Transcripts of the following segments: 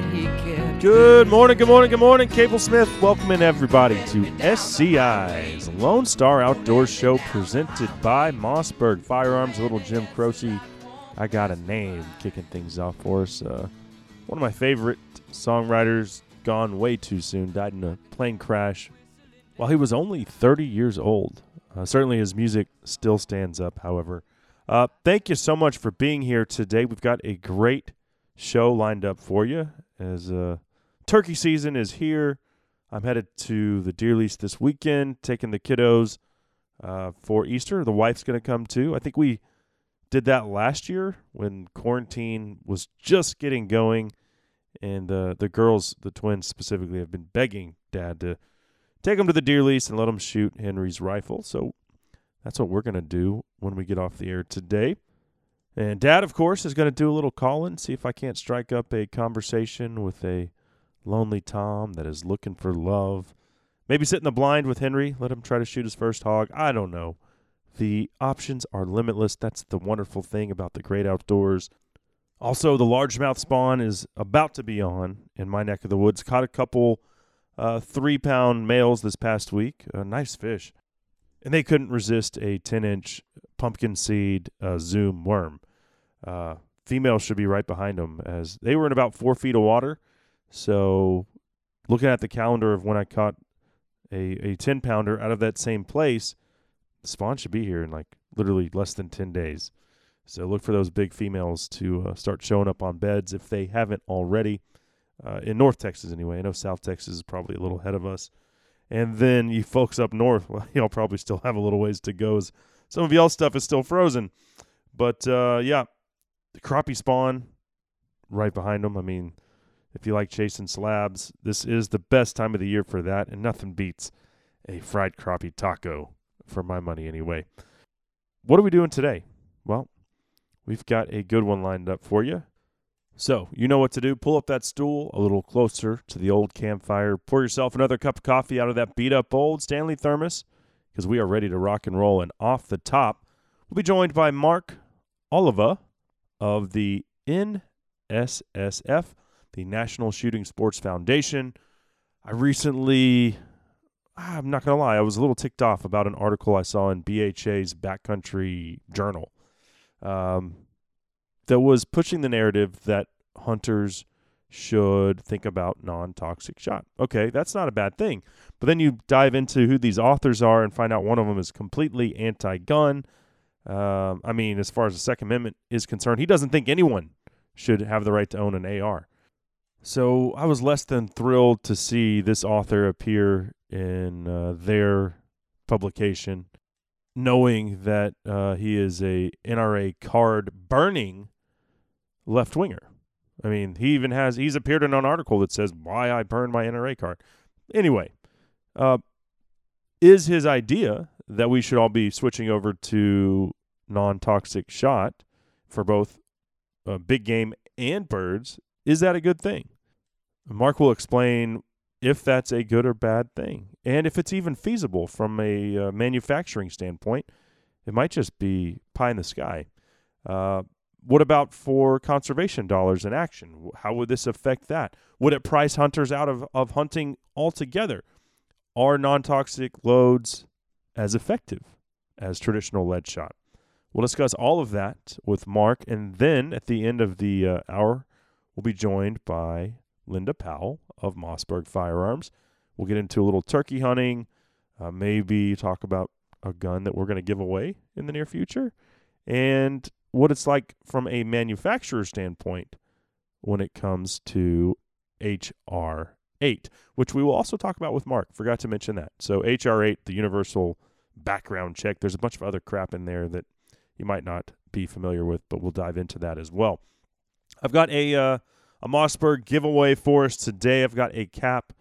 that he kept. Good morning, good morning, good morning. Cable Smith Welcome in everybody to SCI's Lone Star Outdoor Show presented by Mossberg Firearms. Little Jim Croce, I got a name kicking things off for us. Uh, one of my favorite songwriters, gone way too soon, died in a plane crash while he was only 30 years old. Uh, certainly his music still stands up, however. Uh, thank you so much for being here today. We've got a great show lined up for you as uh, turkey season is here. I'm headed to the deer lease this weekend, taking the kiddos uh, for Easter. The wife's going to come too. I think we did that last year when quarantine was just getting going, and uh, the girls, the twins specifically, have been begging Dad to take them to the deer lease and let them shoot Henry's rifle. So that's what we're going to do when we get off the air today. And Dad, of course, is going to do a little calling, see if I can't strike up a conversation with a lonely Tom that is looking for love. Maybe sit in the blind with Henry, let him try to shoot his first hog. I don't know. The options are limitless. That's the wonderful thing about the great outdoors. Also, the largemouth spawn is about to be on in my neck of the woods. Caught a couple uh, three pound males this past week. A nice fish. And they couldn't resist a 10 inch pumpkin seed uh, zoom worm. Uh, females should be right behind them as they were in about four feet of water. So, looking at the calendar of when I caught a, a 10 pounder out of that same place, the spawn should be here in like literally less than 10 days. So, look for those big females to uh, start showing up on beds if they haven't already uh, in North Texas anyway. I know South Texas is probably a little ahead of us. And then you folks up north, well, y'all probably still have a little ways to go. As some of y'all stuff is still frozen. But uh, yeah, the crappie spawn right behind them. I mean, if you like chasing slabs, this is the best time of the year for that, and nothing beats a fried crappie taco for my money anyway. What are we doing today? Well, we've got a good one lined up for you. So, you know what to do. Pull up that stool a little closer to the old campfire. Pour yourself another cup of coffee out of that beat up old Stanley thermos because we are ready to rock and roll. And off the top, we'll be joined by Mark Oliva of the NSSF, the National Shooting Sports Foundation. I recently, I'm not going to lie, I was a little ticked off about an article I saw in BHA's Backcountry Journal. Um, that was pushing the narrative that hunters should think about non-toxic shot. Okay, that's not a bad thing. But then you dive into who these authors are and find out one of them is completely anti-gun. Um, I mean, as far as the Second Amendment is concerned, he doesn't think anyone should have the right to own an AR. So I was less than thrilled to see this author appear in uh, their publication, knowing that uh, he is a NRA card burning left winger. I mean, he even has he's appeared in an article that says why I burned my NRA card. Anyway, uh, is his idea that we should all be switching over to non-toxic shot for both uh, big game and birds? Is that a good thing? Mark will explain if that's a good or bad thing, and if it's even feasible from a uh, manufacturing standpoint. It might just be pie in the sky. Uh, what about for conservation dollars in action? How would this affect that? Would it price hunters out of, of hunting altogether? Are non toxic loads as effective as traditional lead shot? We'll discuss all of that with Mark. And then at the end of the uh, hour, we'll be joined by Linda Powell of Mossberg Firearms. We'll get into a little turkey hunting, uh, maybe talk about a gun that we're going to give away in the near future, and what it's like from a manufacturer standpoint when it comes to HR8, which we will also talk about with Mark. Forgot to mention that. So, HR8, the universal background check, there's a bunch of other crap in there that you might not be familiar with, but we'll dive into that as well. I've got a uh, a Mossberg giveaway for us today. I've got a cap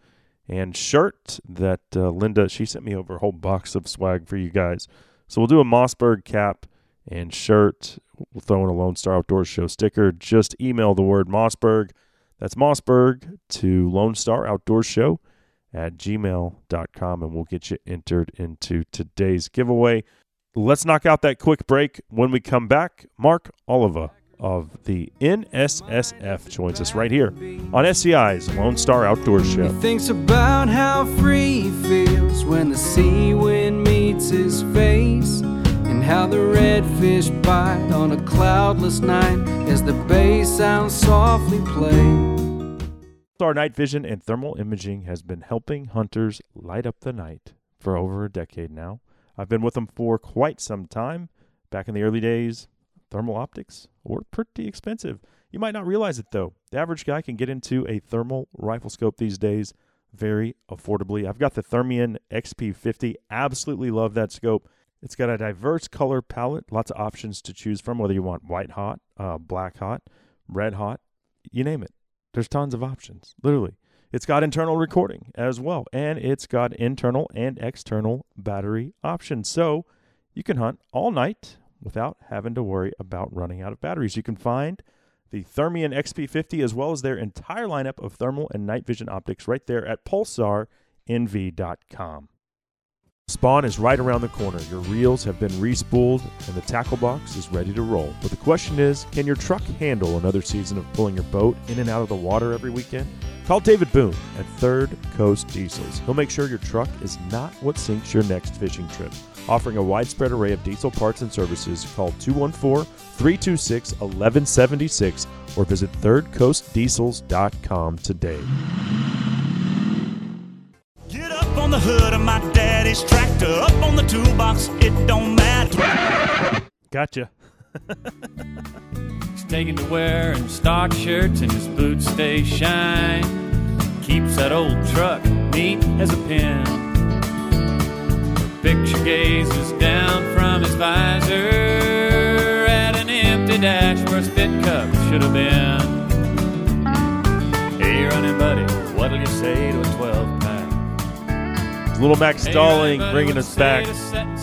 and shirt that uh, Linda, she sent me over a whole box of swag for you guys. So we'll do a Mossberg cap and shirt. We'll throw in a Lone Star Outdoors Show sticker. Just email the word Mossberg. That's Mossberg to Lone Star Outdoors Show at gmail.com and we'll get you entered into today's giveaway. Let's knock out that quick break. When we come back, Mark Oliva of the NSSF joins us right here on SCI's Lone Star Outdoors Show. He thinks about how free he feels when the sea wind meets his face, and how the redfish bite on a cloudless night as the bass sounds softly play. Star Night Vision and Thermal Imaging has been helping hunters light up the night for over a decade now. I've been with them for quite some time. Back in the early days, thermal optics were pretty expensive. You might not realize it though. The average guy can get into a thermal rifle scope these days very affordably. I've got the Thermion XP50. Absolutely love that scope. It's got a diverse color palette, lots of options to choose from, whether you want white hot, uh, black hot, red hot, you name it. There's tons of options, literally. It's got internal recording as well, and it's got internal and external battery options. So you can hunt all night without having to worry about running out of batteries. You can find the Thermion XP50 as well as their entire lineup of thermal and night vision optics right there at pulsarnv.com. Spawn is right around the corner. Your reels have been respooled and the tackle box is ready to roll. But the question is can your truck handle another season of pulling your boat in and out of the water every weekend? Call David Boone at Third Coast Diesels. He'll make sure your truck is not what sinks your next fishing trip. Offering a widespread array of diesel parts and services, call 214 326 1176 or visit thirdcoastdiesels.com today. Get up on the hood of my daddy's tractor, up on the toolbox, it don't matter. Gotcha. He's taking to wearing stock shirts and his boots stay shine. Keeps that old truck neat as a pin. Her picture gazes down from his visor at an empty dash where a spit cup should have been. Hey, running buddy, what'll you say to a 12 pack? Little Max Stalling bringing us back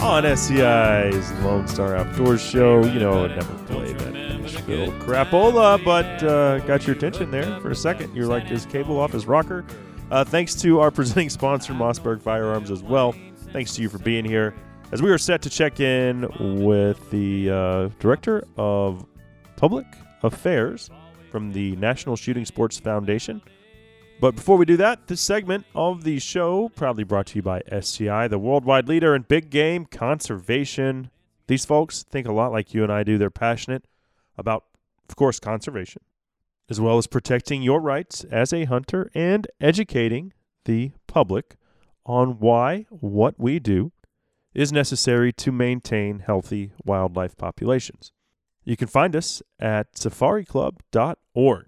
on SCI's Lone Star Outdoors Show. You know, I never play that Nashville crapola, but uh, got your attention there for a second. You're like, is cable off his rocker? Uh, thanks to our presenting sponsor, Mossberg Firearms, as well. Thanks to you for being here. As we are set to check in with the uh, Director of Public Affairs from the National Shooting Sports Foundation. But before we do that, this segment of the show proudly brought to you by SCI, the worldwide leader in big game conservation. These folks think a lot like you and I do. They're passionate about, of course, conservation, as well as protecting your rights as a hunter and educating the public on why what we do is necessary to maintain healthy wildlife populations. You can find us at safariclub.org.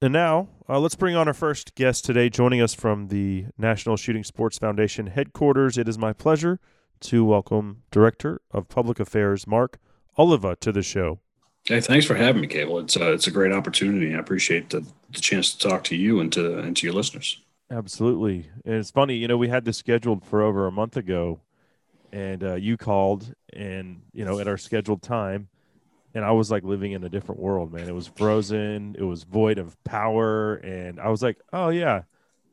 And now, uh, let's bring on our first guest today, joining us from the National Shooting Sports Foundation headquarters. It is my pleasure to welcome Director of Public Affairs Mark Oliva to the show. Hey, thanks for having me, Cable. It's uh, it's a great opportunity. I appreciate the, the chance to talk to you and to and to your listeners. Absolutely, and it's funny, you know, we had this scheduled for over a month ago, and uh, you called, and you know, at our scheduled time, and I was like living in a different world, man. It was frozen, it was void of power, and I was like, oh yeah,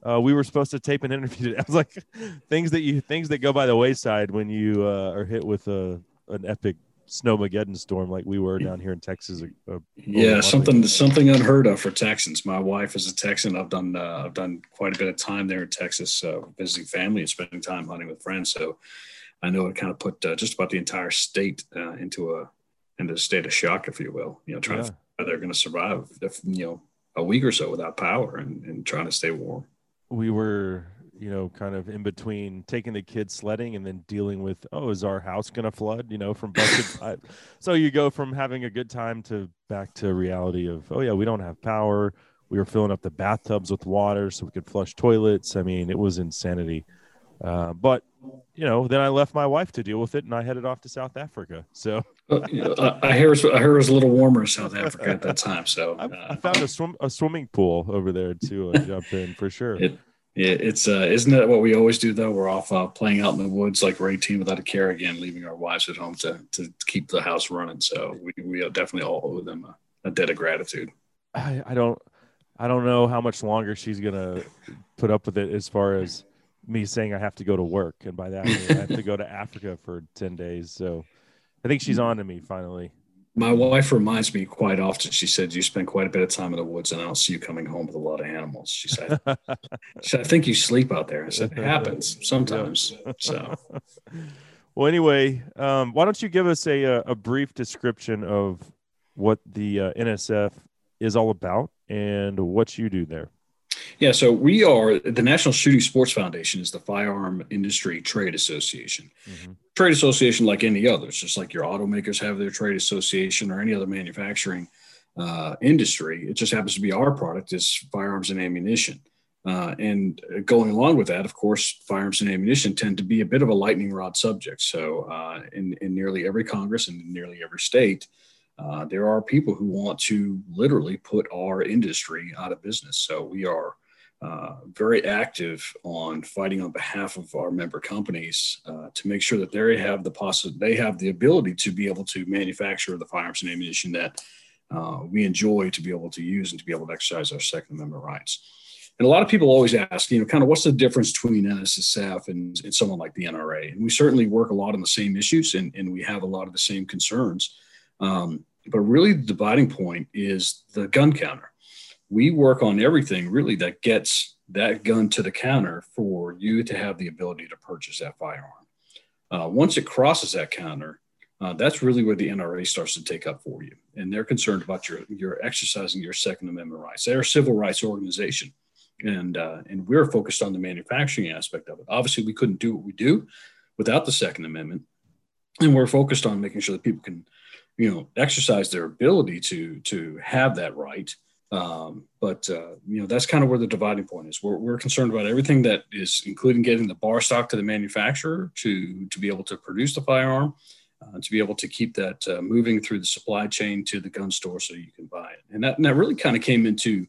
uh, we were supposed to tape an interview. Today. I was like, things that you things that go by the wayside when you uh, are hit with a an epic snowmageddon storm like we were down here in Texas. Yeah, something ago. something unheard of for Texans. My wife is a Texan. I've done uh, I've done quite a bit of time there in Texas, uh, visiting family and spending time hunting with friends. So I know it kind of put uh, just about the entire state uh, into a into a state of shock, if you will. You know, trying yeah. to how they're going to survive, if, you know, a week or so without power and, and trying to stay warm. We were you know, kind of in between taking the kids sledding and then dealing with, oh, is our house going to flood, you know, from busted. so you go from having a good time to back to reality of, oh, yeah, we don't have power. We were filling up the bathtubs with water so we could flush toilets. I mean, it was insanity. Uh, but, you know, then I left my wife to deal with it and I headed off to South Africa. So I, I hear it was, I hear it was a little warmer in South Africa at that time. So I, uh, I found a swim a swimming pool over there to uh, jump in for sure. It, it, it's uh, isn't that what we always do though? We're off uh, playing out in the woods like we're 18 without a care again, leaving our wives at home to to keep the house running. So we we definitely all owe them a, a debt of gratitude. I, I don't I don't know how much longer she's gonna put up with it as far as me saying I have to go to work, and by that I, mean I have to go to Africa for 10 days. So I think she's on to me finally. My wife reminds me quite often. She said, "You spend quite a bit of time in the woods, and I don't see you coming home with a lot of animals." She said, she said "I think you sleep out there." I said, "It happens sometimes." So, Well, anyway, um, why don't you give us a a, brief description of what the uh, NSF is all about and what you do there? Yeah. So we are the National Shooting Sports Foundation is the firearm industry trade association. Trade association, like any others, just like your automakers have their trade association or any other manufacturing uh, industry. It just happens to be our product is firearms and ammunition. Uh, and going along with that, of course, firearms and ammunition tend to be a bit of a lightning rod subject. So, uh, in, in nearly every Congress and in nearly every state, uh, there are people who want to literally put our industry out of business. So, we are uh, very active on fighting on behalf of our member companies uh, to make sure that they have the possi- they have the ability to be able to manufacture the firearms and ammunition that uh, we enjoy to be able to use and to be able to exercise our Second Amendment rights. And a lot of people always ask, you know, kind of what's the difference between NSSF and, and someone like the NRA? And we certainly work a lot on the same issues and, and we have a lot of the same concerns. Um, but really, the dividing point is the gun counter. We work on everything really that gets that gun to the counter for you to have the ability to purchase that firearm. Uh, once it crosses that counter, uh, that's really where the NRA starts to take up for you. And they're concerned about your, your exercising your Second Amendment rights. They're a civil rights organization and uh, and we're focused on the manufacturing aspect of it. Obviously, we couldn't do what we do without the Second Amendment, and we're focused on making sure that people can, you know, exercise their ability to to have that right. Um, but uh, you know, that's kind of where the dividing point is. We're, we're concerned about everything that is, including getting the bar stock to the manufacturer to to be able to produce the firearm. Uh, to be able to keep that uh, moving through the supply chain to the gun store so you can buy it. And that, and that really kind of came into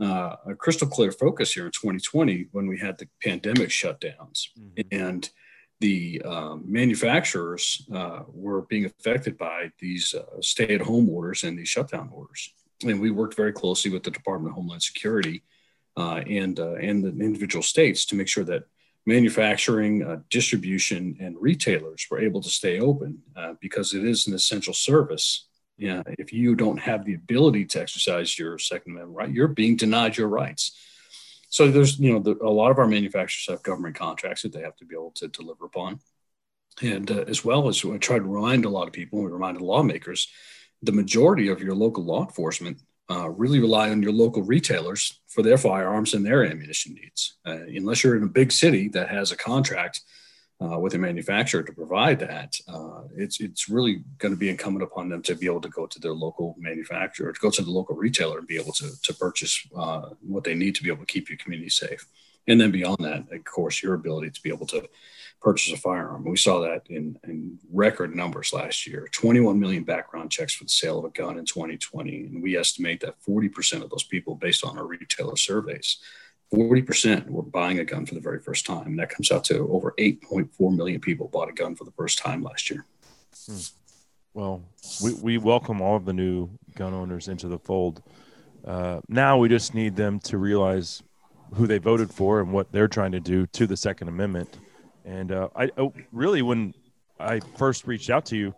uh, a crystal clear focus here in 2020 when we had the pandemic shutdowns and the um, manufacturers uh, were being affected by these uh, stay-at-home orders and these shutdown orders. And we worked very closely with the Department of Homeland Security uh, and uh, and the individual states to make sure that manufacturing, uh, distribution, and retailers were able to stay open because it is an essential service yeah, if you don't have the ability to exercise your Second Amendment right, you're being denied your rights. So there's, you know, the, a lot of our manufacturers have government contracts that they have to be able to deliver upon, and uh, as well as I try to remind a lot of people, we remind the lawmakers, the majority of your local law enforcement uh, really rely on your local retailers for their firearms and their ammunition needs. Uh, unless you're in a big city that has a contract uh, with a manufacturer to provide that, uh, it's it's really going to be incumbent upon them to be able to go to their local manufacturer, to go to the local retailer, and be able to to purchase uh, what they need to be able to keep your community safe. And then beyond that, of course, your ability to be able to purchase a firearm. We saw that in, in record numbers last year 21 million background checks for the sale of a gun in 2020. And we estimate that 40% of those people, based on our retailer surveys, 40% were buying a gun for the very first time. And that comes out to over 8.4 million people bought a gun for the first time last year. Well, we, we welcome all of the new gun owners into the fold. Uh, now we just need them to realize who they voted for and what they're trying to do to the Second Amendment. And uh, I oh, really, when I first reached out to you,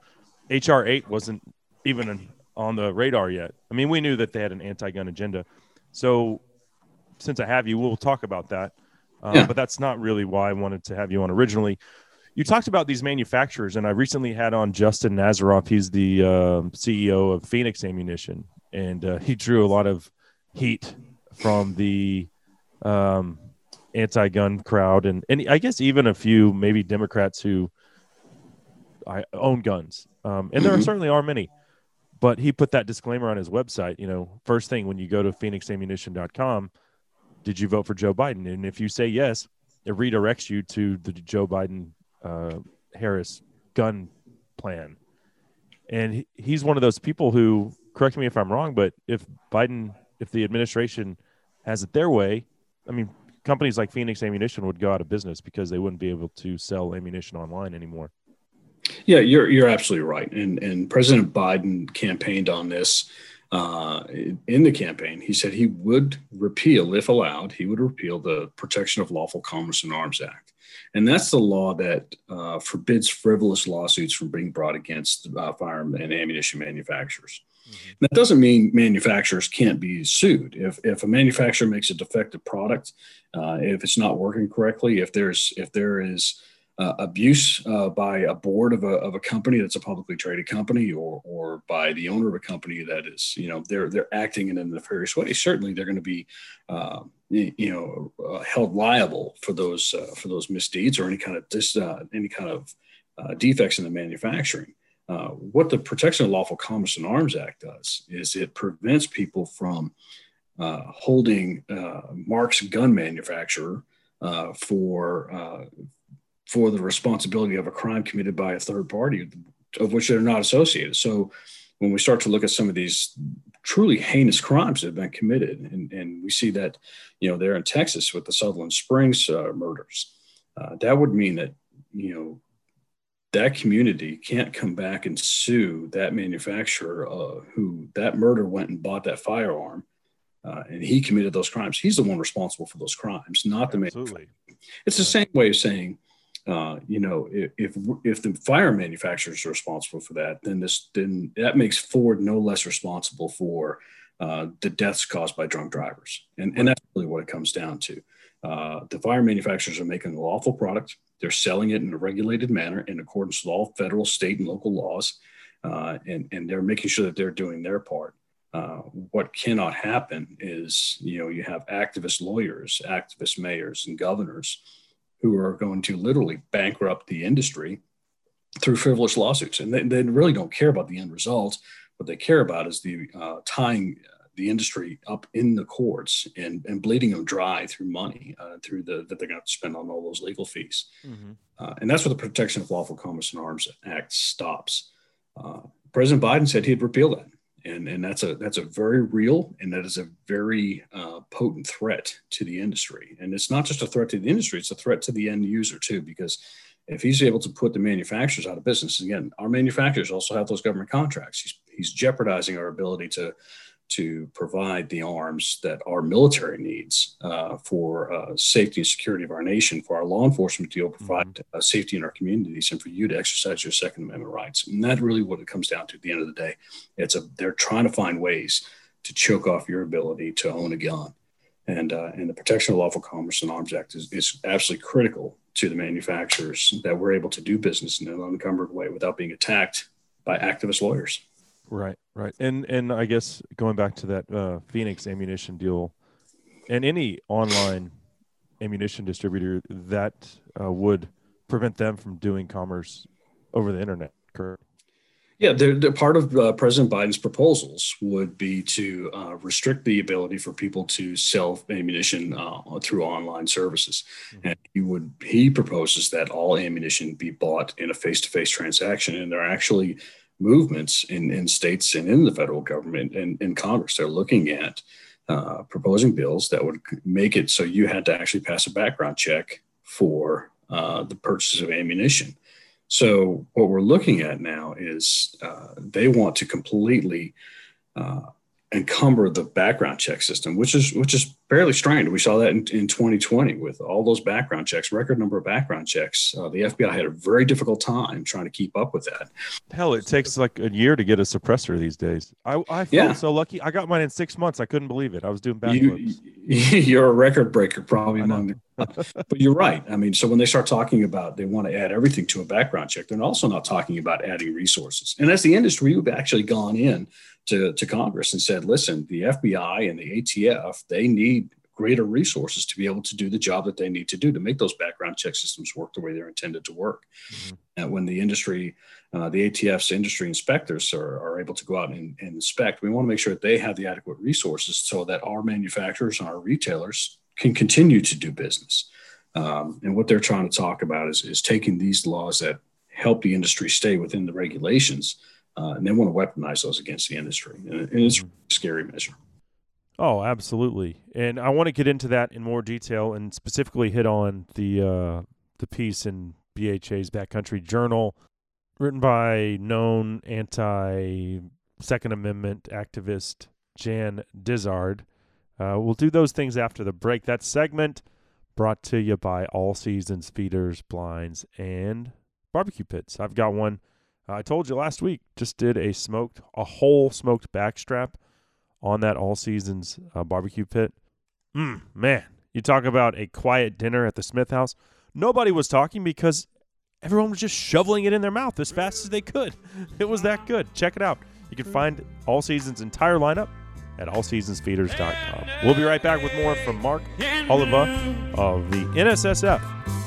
HR eight wasn't even on the radar yet. I mean, we knew that they had an anti-gun agenda. So, since I have you, we'll talk about that. Uh, Yeah. But that's not really why I wanted to have you on originally. You talked about these manufacturers, and I recently had on Justin Nazaroff. He's the uh, CEO of Phoenix Ammunition, and uh, he drew a lot of heat from the um, anti-gun crowd, and and I guess even a few maybe Democrats who I own guns, um, and there Mhm. certainly are many. But he put that disclaimer on his website. You know, first thing when you go to phoenixammunition.com, did you vote for Joe Biden? And if you say yes, it redirects you to the Joe Biden uh, Harris gun plan. and he, he's one of those people who correct me if I'm wrong, but if Biden, if the administration has it their way, I mean, companies like Phoenix Ammunition would go out of business because they wouldn't be able to sell ammunition online anymore. Yeah, you're you're absolutely right. And and President Biden campaigned on this uh, in the campaign. He said he would repeal, if allowed, he would repeal the Protection of Lawful Commerce in Arms Act, and that's the law that uh, forbids frivolous lawsuits from being brought against uh, firearm and ammunition manufacturers. Mm-hmm. That doesn't mean manufacturers can't be sued. If, if a manufacturer makes a defective product, uh, if it's not working correctly, if there's if there is uh, abuse uh, by a board of a, of a company that's a publicly traded company or, or by the owner of a company that is, you know, they're, they're acting in a nefarious way. Certainly they're going to be, uh, you know, uh, held liable for those, uh, for those misdeeds or any kind of dis, uh, any kind of defects in the manufacturing. what the Protection of Lawful Commerce and Arms Act does is it prevents people from holding Mark's gun manufacturer for for the responsibility of a crime committed by a third party of which they're not associated. So when we start to look at some of these truly heinous crimes that have been committed, and, and we see that, you know, there in Texas with the Sutherland Springs uh, murders, uh, that would mean that, you know, that community can't come back and sue that manufacturer uh, who that murder went and bought that firearm uh, and he committed those crimes. He's the one responsible for those crimes, not the manufacturer. It's the same way of saying, uh, you know, if if the fire manufacturers are responsible for that, then this then that makes Ford no less responsible for uh, the deaths caused by drunk drivers, and and that's really what it comes down to. Uh, the fire manufacturers are making a lawful product. They're selling it in a regulated manner in accordance with all federal, state, and local laws, uh, and and they're making sure that they're doing their part. Uh, what cannot happen is, you know, you have activist lawyers, activist mayors, and governors who are going to literally bankrupt the industry through frivolous lawsuits. And they, they really don't care about the end result. What they care about is the uh, tying the industry up in the courts and, and bleeding them dry through money, uh, through the that they're going to spend on all those legal fees. Mm-hmm. Uh, and that's where the Protection of Lawful Commerce and Arms Act stops. Uh, President Biden said he'd repeal that and and that's a that's a very real and that is a very uh, potent threat to the industry. And it's not just a threat to the industry it's a threat to the end user too because if he's able to put the manufacturers out of business again our manufacturers also have those government contracts. He's, he's jeopardizing our ability to to provide the arms that our military needs uh, for uh, safety and security of our nation, for our law enforcement to be able to provide mm-hmm. uh, safety in our communities, and for you to exercise your Second Amendment rights. And that's really what it comes down to at the end of the day. It's a they're trying to find ways to choke off your ability to own a gun. And, uh, and the Protection of Lawful Commerce and Arms Act is, is absolutely critical to the manufacturers that we're able to do business in an unencumbered way without being attacked by activist lawyers. Right, right, and and I guess going back to that uh, Phoenix ammunition deal, and any online ammunition distributor that uh, would prevent them from doing commerce over the internet, correct? Yeah, they're, they're part of uh, President Biden's proposals would be to uh, restrict the ability for people to sell ammunition uh, through online services, mm-hmm. and he would he proposes that all ammunition be bought in a face-to-face transaction, and they're actually movements in, in states and in the federal government and in Congress. They're looking at uh, proposing bills that would make it so you had to actually pass a background check for uh, the purchase of ammunition. So, what we're looking at now is uh, they want to completely uh, encumber the background check system, which is which is fairly strained. We saw that in, in 2020 with all those background checks, record number of background checks. Uh, the FBI had a very difficult time trying to keep up with that. Hell, it takes like a year to get a suppressor these days. I, I feel yeah. so lucky. I got mine in six months. I couldn't believe it. I was doing backflips. You, are a record breaker, probably among the. but you're right. I mean, so when they start talking about they want to add everything to a background check, they're also not talking about adding resources. And as the industry, we've actually gone in to, to Congress and said, listen, the FBI and the ATF, they need greater resources to be able to do the job that they need to do to make those background check systems work the way they're intended to work. Mm-hmm. And when the industry, uh, the ATF's industry inspectors are, are able to go out and, and, inspect, we want to make sure that they have the adequate resources so that our manufacturers and our retailers can continue to do business. Um, and what they're trying to talk about is, is taking these laws that help the industry stay within the regulations uh, and they want to weaponize those against the industry, and, and it's a scary measure. Oh, absolutely. And I want to get into that in more detail and specifically hit on the uh, the piece in BHA's Backcountry Journal, written by known anti Second Amendment activist Jan Dizard. Uh, we'll do those things after the break. That segment brought to you by All Seasons Feeders, Blinds, and Barbecue Pits. I've got one. Uh, I told you last week, just did a smoked, a whole smoked backstrap on that All Seasons uh, barbecue pit. Mm, man, you talk about a quiet dinner at the Smith house. Nobody was talking because everyone was just shoveling it in their mouth as fast as they could. It was that good. Check it out. You can find All Seasons' entire lineup at allseasonsfeeders.com. We'll be right back with more from Mark Oliva of the NSSF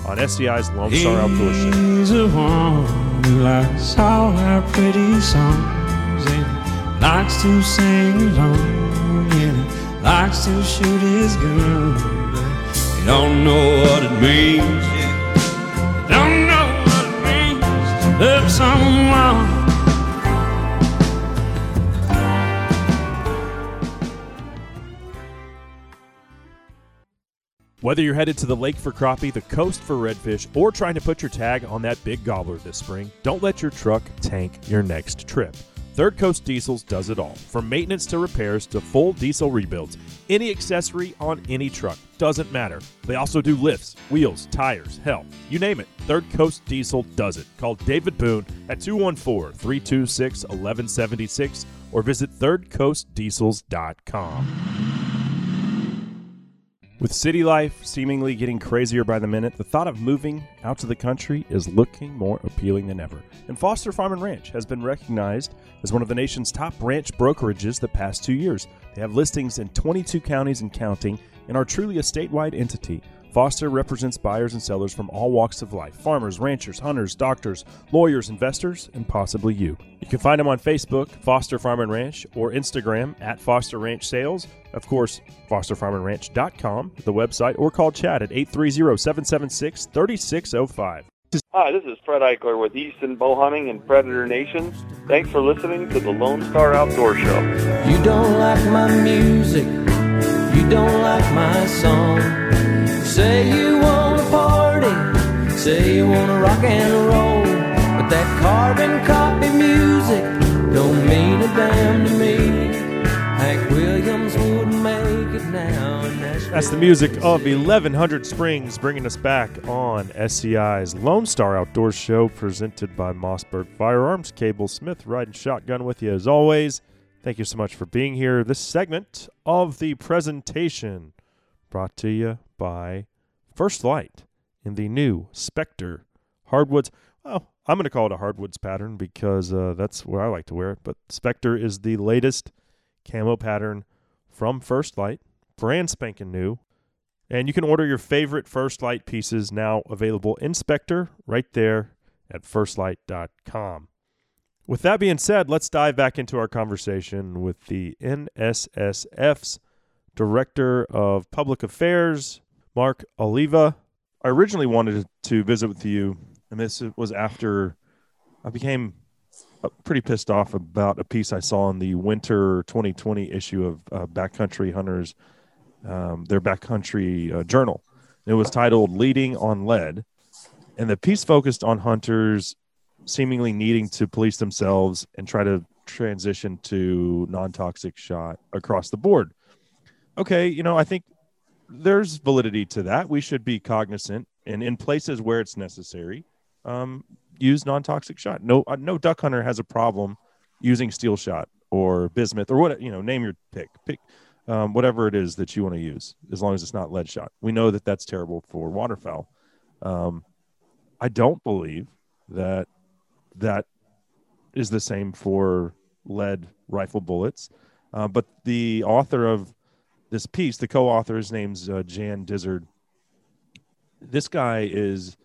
on SCI's Lone Star Outdoor Show. He's the one who likes all our pretty songs and likes to sing along and likes to shoot his gun. But he don't know what it means. Don't know what it means to love someone. Whether you're headed to the lake for crappie, the coast for redfish, or trying to put your tag on that big gobbler this spring, don't let your truck tank your next trip. Third Coast Diesels does it all. From maintenance to repairs to full diesel rebuilds. Any accessory on any truck. Doesn't matter. They also do lifts, wheels, tires, hell, you name it. Third Coast Diesel does it. Call David Boone at 214 326 1176 or visit thirdcoastdiesels.com. With city life seemingly getting crazier by the minute, the thought of moving out to the country is looking more appealing than ever. And Foster Farm and Ranch has been recognized as one of the nation's top ranch brokerages the past two years. They have listings in 22 counties and counting and are truly a statewide entity. Foster represents buyers and sellers from all walks of life farmers, ranchers, hunters, doctors, lawyers, investors, and possibly you. You can find them on Facebook, Foster Farm and Ranch, or Instagram at Foster Ranch Sales. Of course, fosterfarmandranch.com, the website, or call Chad at 830 776 3605. Hi, this is Fred Eichler with Easton Bow Hunting and Predator Nation. Thanks for listening to the Lone Star Outdoor Show. You don't like my music, you don't like my song. Say you wanna party, say you wanna rock and roll. But that carbon copy music don't mean a damn to me. Hank Williams wouldn't make it now. that's That's the music of 1100 Springs, bringing us back on SCI's Lone Star Outdoor Show, presented by Mossberg Firearms. Cable Smith riding shotgun with you as always. Thank you so much for being here. This segment of the presentation brought to you by First Lite in the new Specter Hardwoods. Well, I'm going to call it a hardwoods pattern because uh, that's what I like to wear it. But Specter is the latest camo pattern from First Lite, brand spanking new. And you can order your favorite First Lite pieces now available in Specter right there at firstlite.com. With that being said, let's dive back into our conversation with the NSSF's Director of Public Affairs, Mark Oliva. I originally wanted to visit with you, and this was after I became uh, pretty pissed off about a piece I saw in the winter 2020 issue of uh, Backcountry Hunters, um, their Backcountry uh, Journal. It was titled Leading on Lead, and the piece focused on hunters seemingly needing to police themselves and try to transition to non-toxic shot across the board. Okay, you know, I think there's validity to that. We should be cognizant and in places where it's necessary, um, use non-toxic shot. No, uh, no duck hunter has a problem using steel shot or bismuth or what you know. Name your pick, pick um, whatever it is that you want to use, as long as it's not lead shot. We know that that's terrible for waterfowl. Um, I don't believe that that is the same for lead rifle bullets. Uh, but the author of this piece, the co-author, his name's uh, Jan Dizard. This guy is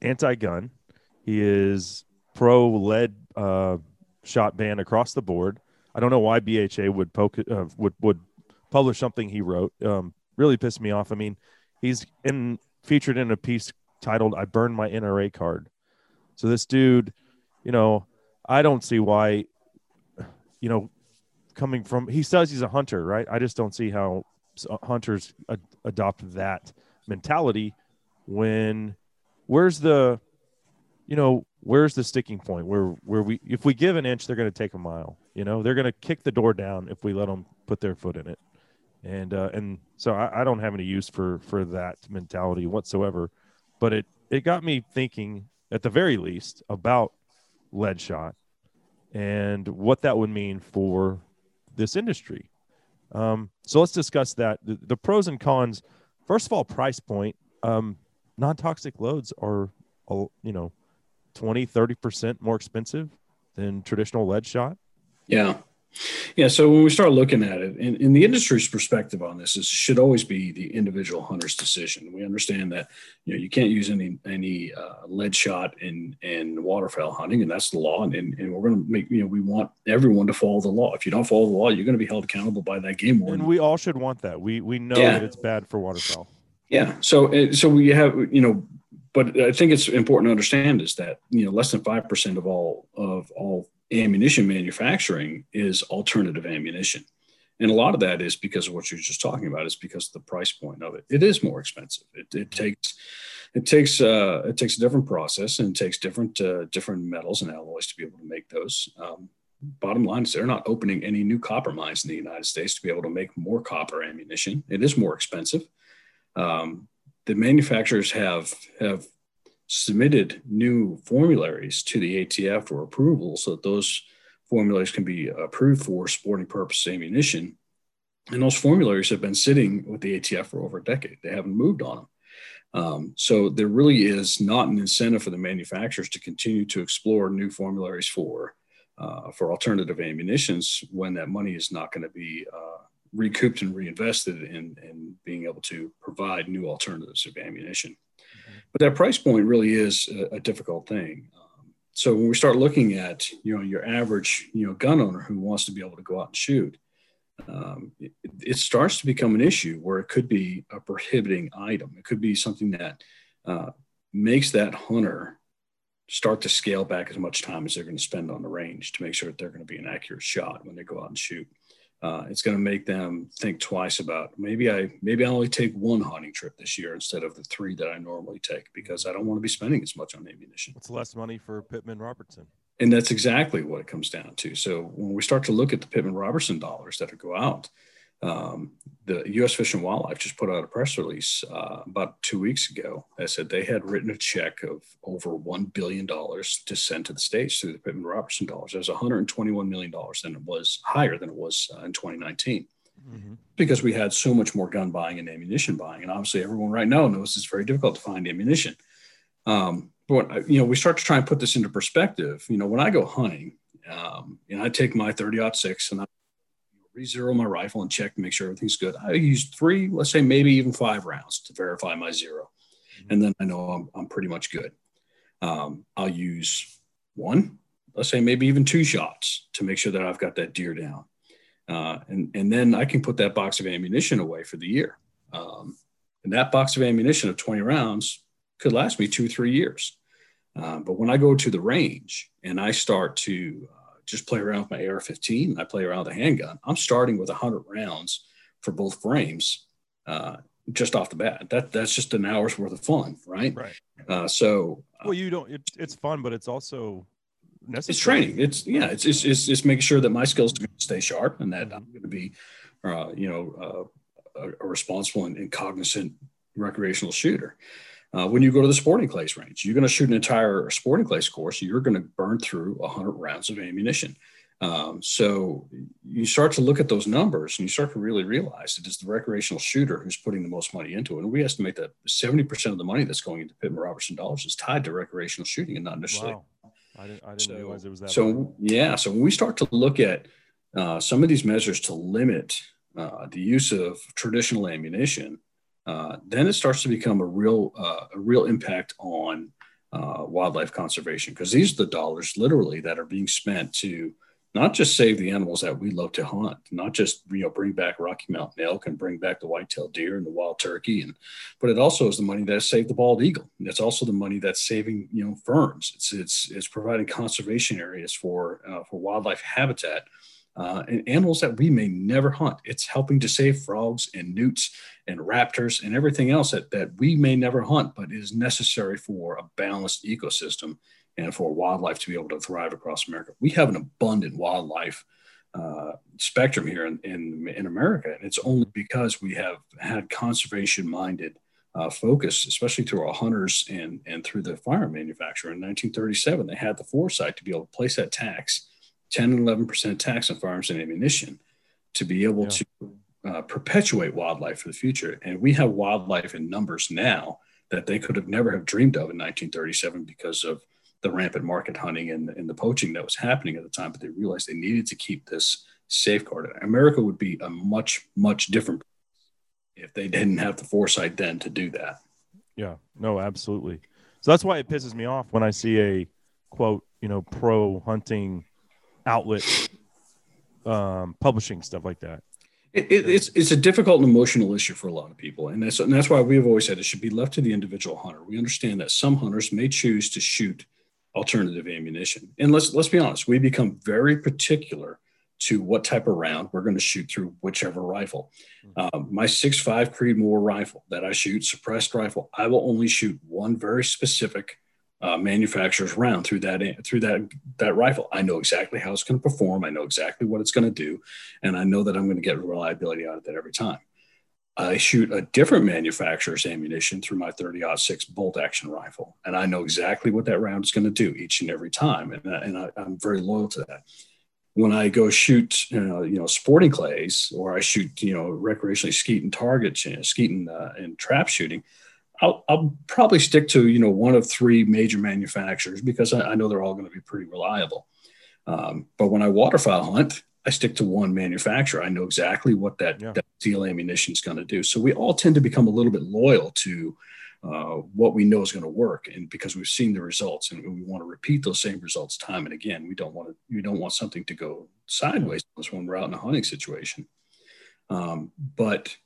anti-gun. He is pro lead uh, shot ban across the board. I don't know why BHA would poke uh, would would publish something he wrote. Um, really pissed me off. I mean, he's in featured in a piece titled "I burned my NRA card." So this dude, you know, I don't see why you know, coming from he says he's a hunter, right? I just don't see how hunters ad- adopt that mentality when where's the you know where's the sticking point where where we if we give an inch they're going to take a mile you know? They're going to kick the door down if we let them put their foot in it. And uh, and so I, I don't have any use for for that mentality whatsoever but it it got me thinking at the very least about lead shot and what that would mean for this industry um, so let's discuss that. The, the pros and cons. First of all price point. Um, non-toxic loads are you know 20 30% more expensive than traditional lead shot. Yeah. Yeah. So when we start looking at it, in, in the industry's perspective on this, is should always be the individual hunter's decision. We understand that you know you can't use any any uh, lead shot in in waterfowl hunting, and that's the law. And, and, and we're going to make you know we want everyone to follow the law. If you don't follow the law, you're going to be held accountable by that game warden. and we all should want that we we know Yeah. that it's bad for waterfowl Yeah. So, uh, so we have, you know, but I think it's important to understand is that, you know, less than 5% of all, of all ammunition manufacturing is alternative ammunition. And a lot of that is because of what you're just talking about is because of the price point of it. It is more expensive. It, it takes, it takes, uh, it takes a different process and it takes different, uh, different metals and alloys to be able to make those. Um, bottom line is they're not opening any new copper mines in the United States to be able to make more copper ammunition. It is more expensive um, the manufacturers have have submitted new formularies to the ATF for approval so that those formularies can be approved for sporting purpose ammunition. And those formularies have been sitting with the ATF for over a decade. They haven't moved on them. Um, so there really is not an incentive for the manufacturers to continue to explore new formularies for uh, for alternative ammunitions when that money is not going to be uh, recouped and reinvested in, in being able to provide new alternatives of ammunition. But that price point really is a, a difficult thing. Um, so when we start looking at you know your average you know gun owner who wants to be able to go out and shoot, um, it, it starts to become an issue where it could be a prohibiting item. It could be something that uh, makes that hunter start to scale back as much time as they're going to spend on the range to make sure that they're going to be an accurate shot when they go out and shoot uh, it's going to make them think twice about maybe I maybe I only take one hunting trip this year instead of the three that I normally take because I don't want to be spending as much on ammunition. it's less money for pittman robertson And that's exactly what it comes down to. So when we start to look at the Pittman Robertson dollars that go out, um, the U.S. Fish and Wildlife just put out a press release uh, about two weeks ago that said they had written a check of over one billion dollars to send to the states through the Pittman Robertson dollars. It was 121 million dollars than it was higher than it was uh, in 2019 because we had so much more gun buying and ammunition buying, and obviously everyone right now knows it's very difficult to find ammunition. Um, but when, you know, we start to try and put this into perspective. You know, when I go hunting, um, and I take my 30 six and I re-zero my rifle and check to make sure everything's good. I use three, let's say maybe even five rounds to verify my 0 and then I know I'm, I'm pretty much good. Um, I'll use one, let's say maybe even two shots to make sure that I've got that deer down, uh, and and then I can put that box of ammunition away for the year. Um, and that box of ammunition of 20 rounds could last me two, three years. Uh, but when I go to the range and I start to uh, just play around with my AR-15, I play around with a handgun, I'm starting with 100 rounds for both frames uh, just off the bat. That that's just an hour's worth of fun, right? right Uh, so uh, well you don't it, it's fun but it's also necessary it's training. It's yeah. It's it's it's, it's making sure that my skills are going to stay sharp and that I'm going to be, uh, you know, uh, a, a responsible and, and cognizant recreational shooter. Uh, when you go to the sporting clays range, you're going to shoot an entire sporting clays course. You're going to burn through 100 rounds of ammunition. Um, so you start to look at those numbers and you start to really realize it is the recreational shooter who's putting the most money into it. And we estimate that 70% of the money that's going into Pittman Robertson dollars is tied to recreational shooting and not necessarily wow i didn't, I didn't realize it was that so bad. yeah, so when we start to look at uh, some of these measures to limit uh, the use of traditional ammunition, uh, then it starts to become a real uh, a real impact on uh, wildlife conservation because these are the dollars literally that are being spent to not just save the animals that we love to hunt, not just you know bring back Rocky Mountain elk and bring back the white-tailed deer and the wild turkey, and but it also is the money that saved the bald eagle. It's also the money that's saving you know ferns. It's it's it's providing conservation areas for uh, for wildlife habitat uh, and animals that we may never hunt. It's helping to save frogs and newts and raptors and everything else that, that we may never hunt, but is necessary for a balanced ecosystem and for wildlife to be able to thrive across America. We have an abundant wildlife uh, spectrum here in, in, in, America, and it's only because we have had conservation minded uh, focus, especially through our hunters and, and through the firearm manufacturer. In 1937, they had the foresight to be able to place that tax 10 and 11% tax on firearms and ammunition to be able yeah. to uh, perpetuate wildlife for the future. And we have wildlife in numbers now that they could have never have dreamed of in 1937 because of the rampant market hunting and, and the poaching that was happening at the time. But they realized they needed to keep this safeguarded. America would be a much, much different if they didn't have the foresight then to do that. Yeah, no, absolutely. So that's why it pisses me off when I see a quote, you know, pro hunting outlet um, publishing stuff like that. It, it, it's it's a difficult and emotional issue for a lot of people, and that's and that's why we've always said it should be left to the individual hunter. We understand that some hunters may choose to shoot alternative ammunition, and let's let's be honest, we become very particular to what type of round we're going to shoot through whichever rifle. Hmm. Um, my 6.5 Creedmoor rifle that I shoot, suppressed rifle, I will only shoot one very specific uh, manufacturer's round through that through that that rifle. I know exactly how it's going to perform. I know exactly what it's going to do, and I know that I'm going to get reliability out of that every time. I shoot a different manufacturer's ammunition through my 30 six bolt action rifle, and I know exactly what that round is going to do each and every time, and, and I, am very loyal to that. When I go shoot, uh, you know, sporting clays, or I shoot, you know, recreationally skeet and target, you know, skeet and, uh, and trap shooting, I'll, I'll, probably stick to you know one of three major manufacturers because I, I know they're all going to be pretty reliable. Um, but when I waterfowl hunt, I stick to one manufacturer. I know exactly what that, yeah. that steel ammunition is going to do. So we all tend to become a little bit loyal to uh, what we know is going to work, and because we've seen the results, and we want to repeat those same results time and again. We don't want to. We don't want something to go sideways when we're out in a hunting situation. Um, but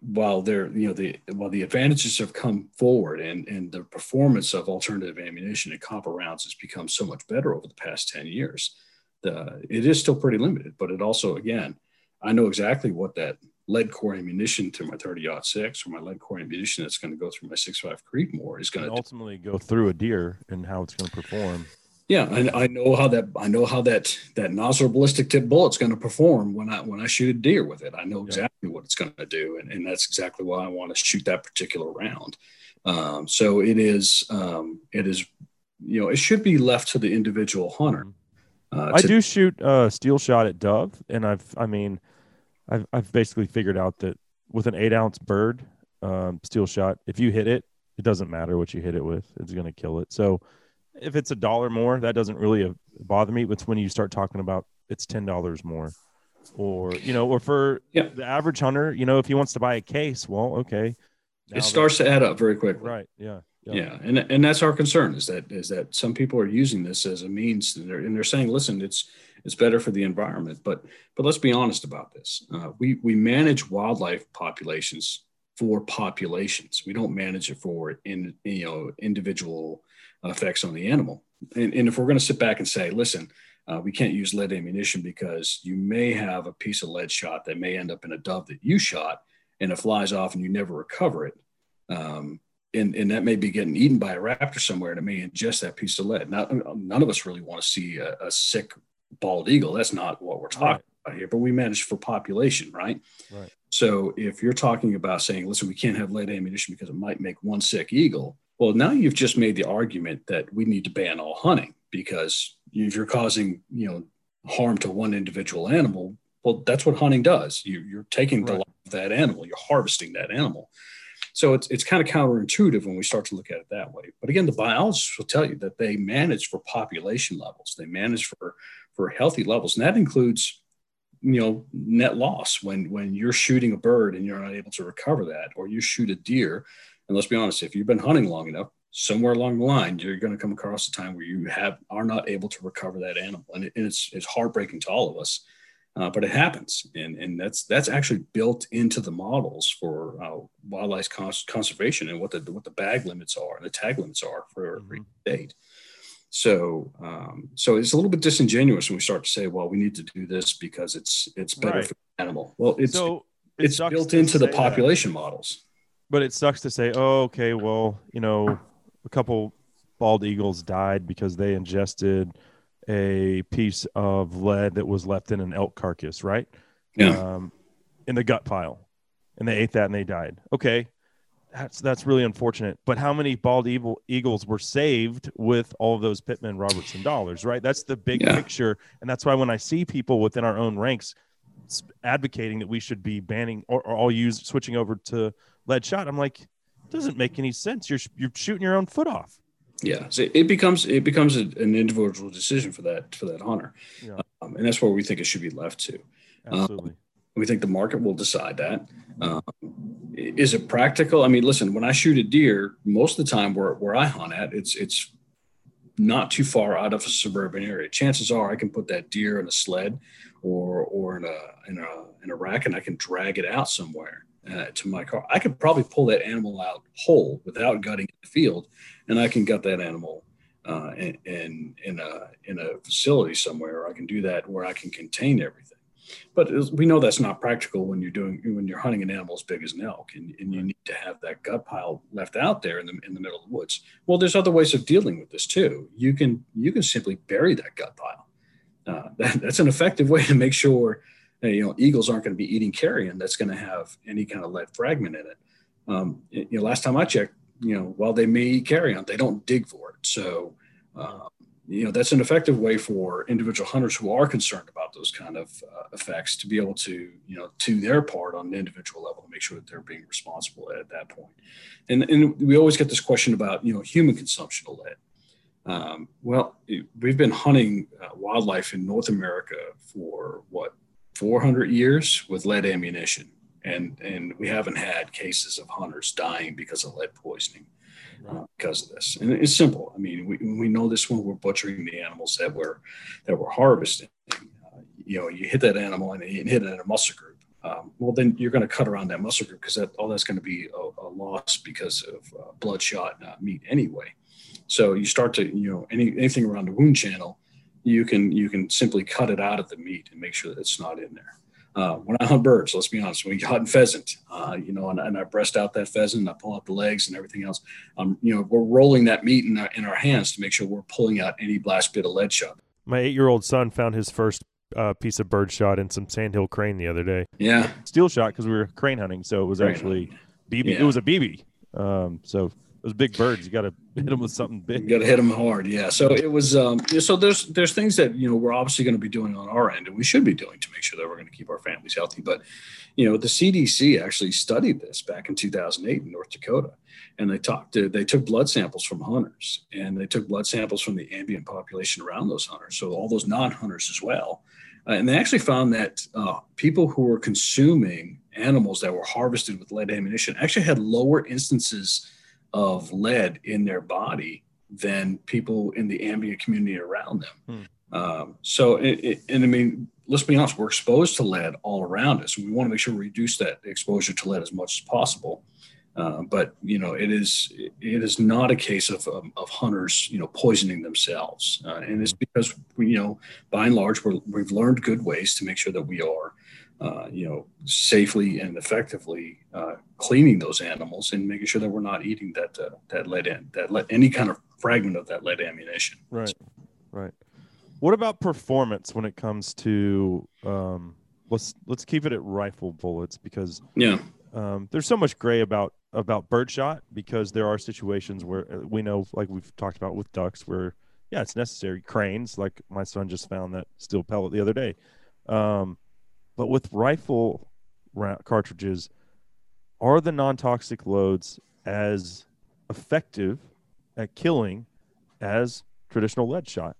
while there, you know, the while the advantages have come forward and and the performance of alternative ammunition and copper rounds has become so much better over the past 10 years, the, it is still pretty limited. But it also, again, I know exactly what that lead core ammunition to my 30 six or my lead core ammunition that's going to go through my 6.5 Creedmoor is going to ultimately go through a deer and how it's going to perform. Yeah, I, I know how that I know how that that Nosler ballistic tip bullet's going to perform when I when I shoot a deer with it. I know exactly yeah. what it's going to do, and, and that's exactly why I want to shoot that particular round. Um, so it is um, it is you know it should be left to the individual hunter. Mm-hmm. Uh, I do shoot uh, steel shot at dove, and I've I mean I've I've basically figured out that with an eight ounce bird um, steel shot, if you hit it, it doesn't matter what you hit it with, it's going to kill it. So if it's a dollar more, that doesn't really uh, bother me. It's when you start talking about it's ten dollars more, or you know, or for yeah. the average hunter, you know, if he wants to buy a case, well, okay, it starts to add up very quickly. Right. Yeah. Yeah. yeah. and and that's our concern is that is that some people are using this as a means and they're, and they're saying listen it's it's better for the environment but but let's be honest about this uh, we we manage wildlife populations for populations we don't manage it for in you know individual effects on the animal. And, and if we're going to sit back and say, listen, uh, we can't use lead ammunition because you may have a piece of lead shot that may end up in a dove that you shot and it flies off and you never recover it. Um, and, and that may be getting eaten by a raptor somewhere and it may ingest that piece of lead. Now, none of us really want to see a, a sick bald eagle. That's not what we're talking about here, but we manage for population, right? Right. So if you're talking about saying, listen, we can't have lead ammunition because it might make one sick eagle, well, now you've just made the argument that we need to ban all hunting because if you're causing, you know, harm to one individual animal, well, that's what hunting does. You, are taking right. the life of that animal, you're harvesting that animal. So it's, it's kind of counterintuitive when we start to look at it that way. But again, the biologists will tell you that they manage for population levels, they manage for, for healthy levels. And that includes, you know, net loss when, when you're shooting a bird and you're not able to recover that, or you shoot a deer and let's be honest, if you've been hunting long enough, somewhere along the line, you're going to come across a time where you have are not able to recover that animal, and, it, and it's it's heartbreaking to all of us. Uh, but it happens, and and that's that's actually built into the models for uh, wildlife cons- conservation and what the what the bag limits are and the tag limits are for every mm-hmm. state. So, um, so it's a little bit disingenuous when we start to say, "Well, we need to do this because it's it's better Right. for the animal." Well, it's so it it's built into the say that. population models. But it sucks to say, oh, okay, well, you know, a couple bald eagles died because they ingested a piece of lead that was left in an elk carcass, right? Yeah. Um, in the gut pile, and they ate that and they died. Okay, that's that's really unfortunate. But how many bald eagle, eagles were saved with all of those Pittman Robertson dollars, right? That's the big Yeah. picture, and that's why when I see people within our own ranks advocating that we should be banning or, or all use switching over to lead shot, I'm like, it doesn't make any sense. You're you're shooting your own foot off. Yeah, so it becomes it becomes a, an individual decision for that for that hunter, Yeah. um, and that's where we think it should be left to. Absolutely. We think the market will decide that. Um, is it practical? I mean, listen, when I shoot a deer, most of the time where, where I hunt at, it's it's not too far out of a suburban area. Chances are I can put that deer in a sled or or in a in a in a rack and I can drag it out somewhere uh, to my car. I could probably pull that animal out whole without gutting the field, and I can gut that animal uh, in, in in a in a facility somewhere. Or I can do that where I can contain everything. But we know that's not practical when you're doing when you're hunting an animal as big as an elk, and, and you need to have that gut pile left out there in the in the middle of the woods. Well, there's other ways of dealing with this too. You can you can simply bury that gut pile. Uh, that, that's an effective way to make sure you know eagles aren't going to be eating carrion that's going to have any kind of lead fragment in it. Um, you know, last time I checked, you know, while they may eat carrion, they don't dig for it. So, uh, you know, that's an effective way for individual hunters who are concerned about those kind of uh, effects to be able to, you know, to their part on an individual level to make sure that they're being responsible at that point. And, and we always get this question about, you know, human consumption of lead. Um, well, we've been hunting uh, wildlife in North America for what 400 years with lead ammunition, and and we haven't had cases of hunters dying because of lead poisoning uh, because of this. And it's simple. I mean, we, we know this when we're butchering the animals that we're that we're harvesting. Uh, you know, you hit that animal and you hit it in a muscle group. Um, well, then you're going to cut around that muscle group because that all that's going to be a, a loss because of uh, bloodshot uh, meat anyway. So you start to, you know, any, anything around the wound channel, you can you can simply cut it out of the meat and make sure that it's not in there. Uh, when I hunt birds, let's be honest, when you hunt pheasant, uh, you know, and, and I breast out that pheasant, and I pull out the legs and everything else. Um, you know, we're rolling that meat in our, in our hands to make sure we're pulling out any last bit of lead shot. My eight year old son found his first uh, piece of bird shot in some sandhill crane the other day. Yeah, Steel shot because we were crane hunting, so it was Crane actually BB. It was a BB. Um, so those big birds, you got to hit them with something big. You got to hit them hard, yeah. So it was. Um, so there's there's things that you know we're obviously going to be doing on our end, and we should be doing to make sure that we're going to keep our families healthy. But you know, the CDC actually studied this back in 2008 in North Dakota, and they talked to they took blood samples from hunters, and they took blood samples from the ambient population around those hunters, so all those non-hunters as well. Uh, and they actually found that uh, people who were consuming animals that were harvested with lead ammunition actually had lower instances of lead in their body than people in the ambient community around them. Um, so, it, it, and I mean, let's be honest, we're exposed to lead all around us. We want to make sure we reduce that exposure to lead as much as possible. Uh, but you know, it is it is not a case of um, of hunters, you know, poisoning themselves, uh, and it's because we, you know, by and large, we're, we've learned good ways to make sure that we are, uh, you know, safely and effectively uh, cleaning those animals and making sure that we're not eating that uh, that lead in that lead, any kind of fragment of that lead ammunition. Right, right. What about performance when it comes to um, let's let's keep it at rifle bullets because Yeah, um, there's so much gray about about birdshot because there are situations where uh, we know, like we've talked about with ducks, where yeah, it's necessary. Cranes, like my son just found that steel pellet the other day. Um, but with rifle cartridges, are the non-toxic loads as effective at killing as traditional lead shot?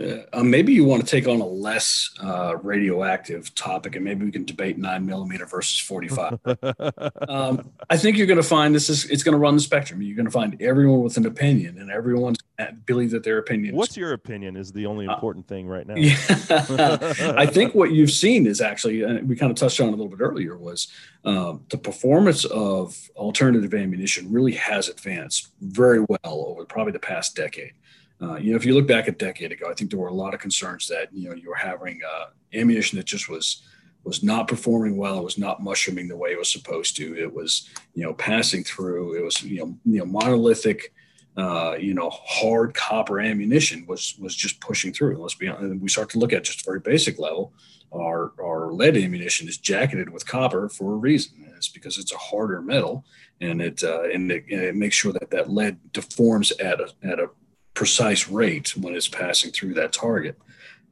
Uh, maybe you want to take on a less uh, radioactive topic, and maybe we can debate nine millimeter versus forty five. um, I think you're going to find this is it's going to run the spectrum. You're going to find everyone with an opinion, and everyone's believe that their opinion. What's is your opinion? Is the only Uh, important thing right now. Yeah. I think what you've seen is actually, and we kind of touched on it a little bit earlier, was um, the performance of alternative ammunition really has advanced very well over probably the past decade. Uh, you know, if you look back a decade ago, I think there were a lot of concerns that you know you were having uh, ammunition that just was was not performing well. It was not mushrooming the way it was supposed to. It was you know passing through. It was you know you know monolithic. Uh, you know, hard copper ammunition was was just pushing through. Let's be honest. We start to look at just a very basic level. Our our lead ammunition is jacketed with copper for a reason. It's because it's a harder metal, and it uh, and it, and it makes sure that that lead deforms at a at a precise rate when it's passing through that target.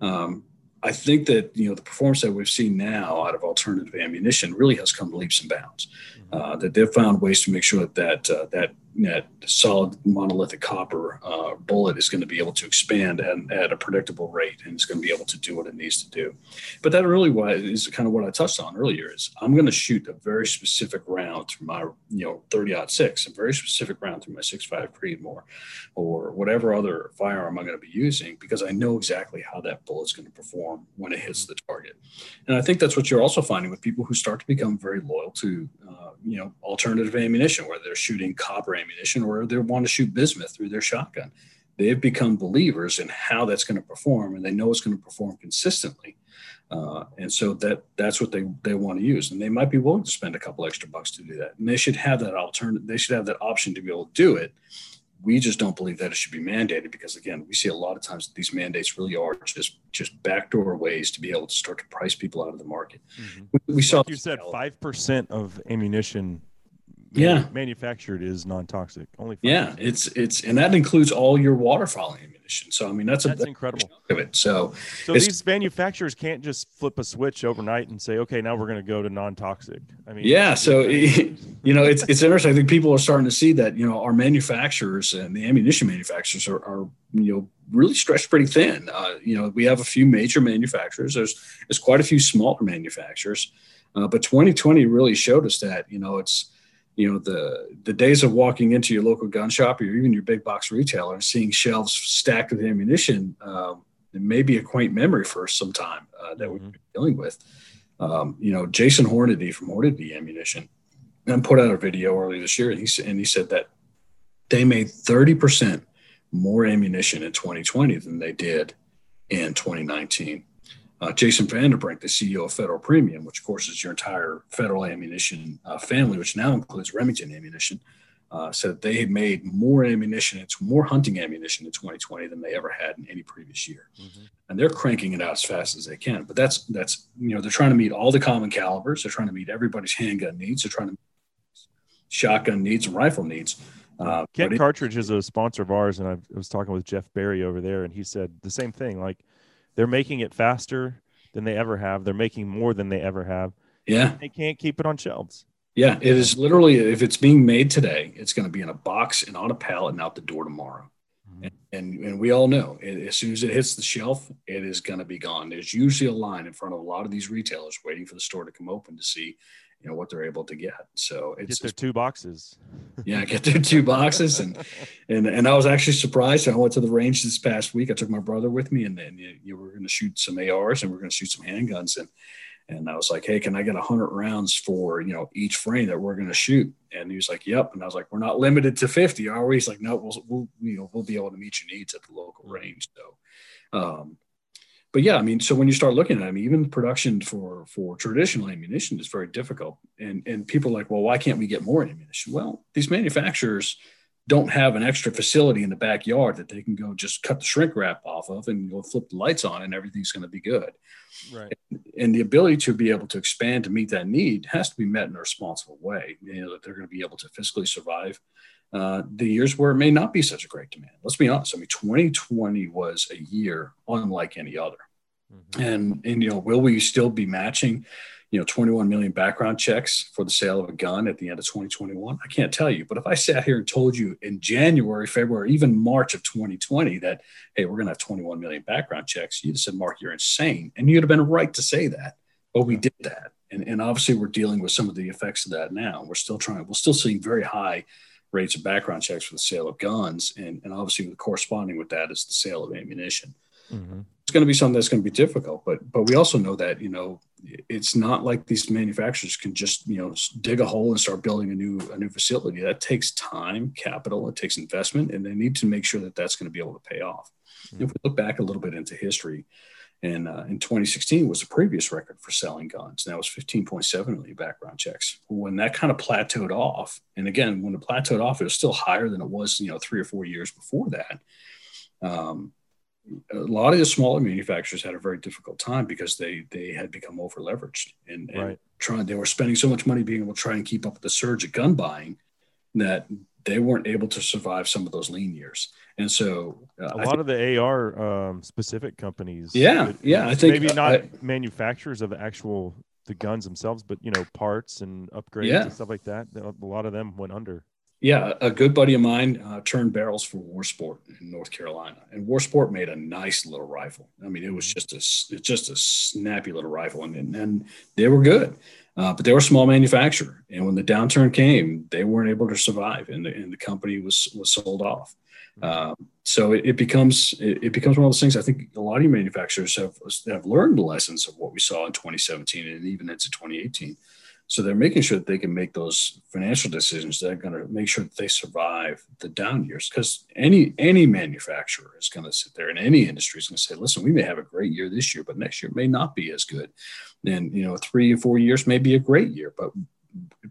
Um, I think that you know the performance that we've seen now out of alternative ammunition really has come leaps and bounds. Uh, that they've found ways to make sure that that uh, that that solid monolithic copper uh, bullet is going to be able to expand at, a predictable rate and it's going to be able to do what it needs to do. But that really is kind of what I touched on earlier is I'm going to shoot a very specific round through my you know 30 six, a very specific round through my 6.5 Creedmoor or whatever other firearm I'm going to be using because I know exactly how that bullet's going to perform when it hits the target. And I think that's what you're also finding with people who start to become very loyal to uh, you know alternative ammunition where they're shooting copper ammunition or they want to shoot bismuth through their shotgun. They've become believers in how that's going to perform, and they know it's going to perform consistently. Uh, and so that that's what they they want to use, and they might be willing to spend a couple extra bucks to do that. And they should have that alternative. They should have that option to be able to do it. We just don't believe that it should be mandated because again, we see a lot of times that these mandates really are just just backdoor ways to be able to start to price people out of the market. Mhm. We, we saw you said five percent of ammunition Yeah. manufactured is non-toxic. Only 5%. Yeah, it's it's and that includes all your waterfowling ammunition. So I mean that's a That's big incredible. of it. So So these manufacturers can't just flip a switch overnight and say, "Okay, now we're going to go to non-toxic." I mean, yeah, so you know it's it's interesting. I think people are starting to see that you know our manufacturers and the ammunition manufacturers are, are you know really stretched pretty thin. Uh, you know we have a few major manufacturers. There's there's quite a few smaller manufacturers, uh, but 2020 really showed us that you know it's you know the the days of walking into your local gun shop or even your big box retailer and seeing shelves stacked with ammunition um, it may be a quaint memory for some time uh, that we're dealing with. Um, you know, Jason Hornady from Hornady Ammunition and put out a video earlier this year, and he and he said that they made thirty percent more ammunition in 2020 than they did in 2019. Uh, Jason Vanderbrink, the CEO of Federal Premium, which of course is your entire federal ammunition uh, family, which now includes Remington Ammunition, uh, said they had made more ammunition, it's more hunting ammunition in 2020 than they ever had in any previous year, and they're cranking it out as fast as they can. But that's that's you know they're trying to meet all the common calibers, they're trying to meet everybody's handgun needs, they're trying to meet shotgun needs and rifle needs. Uh, Kent Cartridge is a sponsor of ours, and I was talking with Jeff Barry over there, and he said the same thing. Like they're making it faster than they ever have. They're making more than they ever have. yeah, They can't keep it on shelves. Yeah, it is literally if it's being made today, it's going to be in a box and on a pallet and out the door tomorrow. Mm-hmm. And, and and we all know it, as soon as it hits the shelf, it is going to be gone. There's usually a line in front of a lot of these retailers waiting for the store to come open to see, you know, what they're able to get. So it's, Get their two boxes. yeah, get their two boxes and and and I was actually surprised. I went to the range this past week. I took my brother with me, and then you, you were going to shoot some ARs and we are going to shoot some handguns and. And I was like, "Hey, can I get hundred rounds for you know each frame that we're going to shoot?" And he was like, "Yep." And I was like, "We're not limited to fifty, are we?" He's like, "No, we'll, we'll you know we'll be able to meet your needs at the local range." So, um, but yeah, I mean, so when you start looking at, it, I mean, even production for for traditional ammunition is very difficult, and and people are like, "Well, why can't we get more ammunition?" Well, these manufacturers don't have an extra facility in the backyard that they can go just cut the shrink wrap off of and go flip the lights on and everything's going to be good Right. and the ability to be able to expand to meet that need has to be met in a responsible way. You know that they're going to be able to fiscally survive uh, the years where it may not be such a great demand. Let's be honest. I mean, 2020 was a year unlike any other. And and you know, will we still be matching, you know, 21 million background checks for the sale of a gun at the end of 2021? I can't tell you. But if I sat here and told you in January, February, even March of 2020 that hey, we're going to have 21 million background checks, you'd have said, Mark, you're insane, and you'd have been right to say that. But we did that, and and obviously we're dealing with some of the effects of that now. We're still trying. We're still seeing very high rates of background checks for the sale of guns, and and obviously corresponding with that is the sale of ammunition Mm-hmm. it's going to be something that's going to be difficult. But but we also know that you know it's not like these manufacturers can just you know dig a hole and start building a new a new facility. That takes time, capital, it takes investment, and they need to make sure that that's going to be able to pay off. Mm-hmm. If we look back a little bit into history, and uh, in 2016 was the previous record for selling guns. And that was 15.7 million background checks. When that kind of plateaued off, and again, when it plateaued off, it was still higher than it was, you know, three or four years before that. Um, a lot of the smaller manufacturers had a very difficult time because they they had become over leveraged and, and Right. trying they were spending so much money being able to try and keep up with the surge of gun buying that they weren't able to survive some of those lean years. And so uh, A lot of the AR um, specific companies. Yeah, it- yeah, I think, maybe not I- manufacturers of actual the guns themselves, but you know parts and upgrades Yeah. and stuff like that. A lot of them went under. Yeah, a good buddy of mine uh, turned barrels for Warsport in North Carolina, and Warsport made a nice little rifle. I mean, it was just a it's just a snappy little rifle, and and, and they were good, uh, but they were a small manufacturer. And when the downturn came, they weren't able to survive, and the, and the company was was sold off. Um, so it, it becomes it, it becomes one of those things. I think a lot of manufacturers have have learned the lessons of what we saw in 2017 and even into 2018. So they're making sure that they can make those financial decisions that are going to make sure that they survive the down years. Because any any manufacturer is going to sit there, and any industry is going to say, "Listen, we may have a great year this year, but next year may not be as good." And you know, three or four years may be a great year, but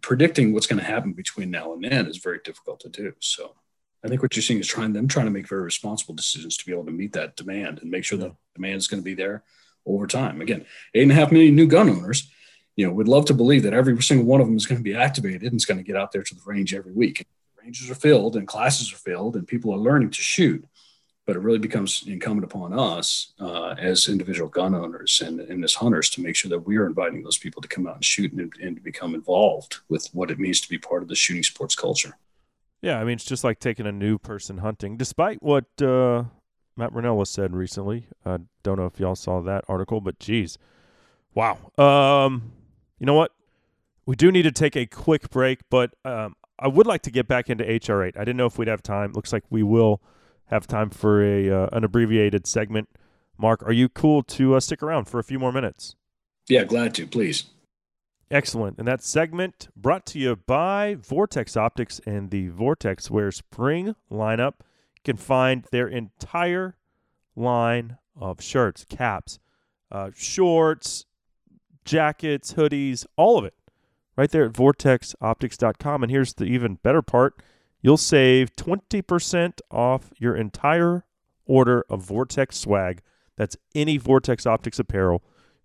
predicting what's going to happen between now and then is very difficult to do. So I think what you're seeing is trying them trying to make very responsible decisions to be able to meet that demand and make sure that demand is going to be there over time. Again, eight and a half million new gun owners. You know, we'd love to believe that every single one of them is going to be activated and is going to get out there to the range every week. Ranges are filled and classes are filled and people are learning to shoot. But it really becomes incumbent upon us uh, as individual gun owners and, and as hunters to make sure that we are inviting those people to come out and shoot and, and to become involved with what it means to be part of the shooting sports culture. Yeah, I mean it's just like taking a new person hunting. Despite what uh, Matt Rinella said recently, I don't know if y'all saw that article, but geez, wow. Um, you know what? We do need to take a quick break, but um, I would like to get back into HR8. I didn't know if we'd have time. Looks like we will have time for a uh, an abbreviated segment. Mark, are you cool to uh, stick around for a few more minutes? Yeah, glad to, please. Excellent. And that segment brought to you by Vortex Optics and the Vortex Wear Spring lineup. You can find their entire line of shirts, caps, uh, shorts, jackets, hoodies, all of it right there at vortexoptics.com. And here's the even better part you'll save 20% off your entire order of Vortex swag. That's any Vortex Optics apparel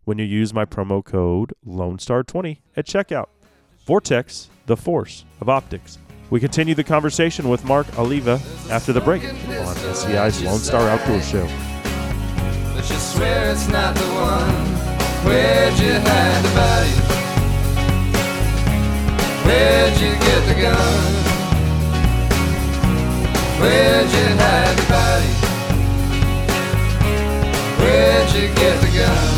when you use my promo code Lone Star 20 at checkout. Vortex, the force of optics. We continue the conversation with Mark Oliva after the break on SCI's Lone Star Outdoor Show. But you swear it's not the one. Where'd you hide the body? Where'd you get the gun? Where'd you hide the body? Where'd you get the gun?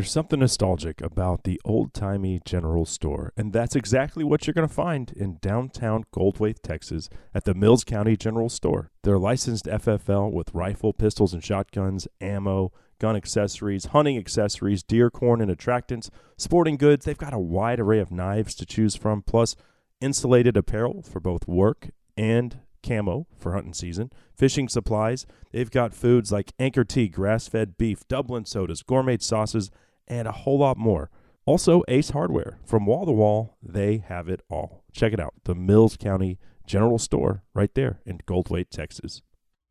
There's something nostalgic about the old timey general store, and that's exactly what you're going to find in downtown Goldthwaite, Texas, at the Mills County General Store. They're licensed FFL with rifle, pistols, and shotguns, ammo, gun accessories, hunting accessories, deer corn and attractants, sporting goods. They've got a wide array of knives to choose from, plus insulated apparel for both work and camo for hunting season, fishing supplies. They've got foods like Anchor Tea, grass fed beef, Dublin sodas, gourmet sauces, and a whole lot more. Also, Ace Hardware. From wall to wall, they have it all. Check it out. The Mills County General Store right there in Goldthwaite, Texas.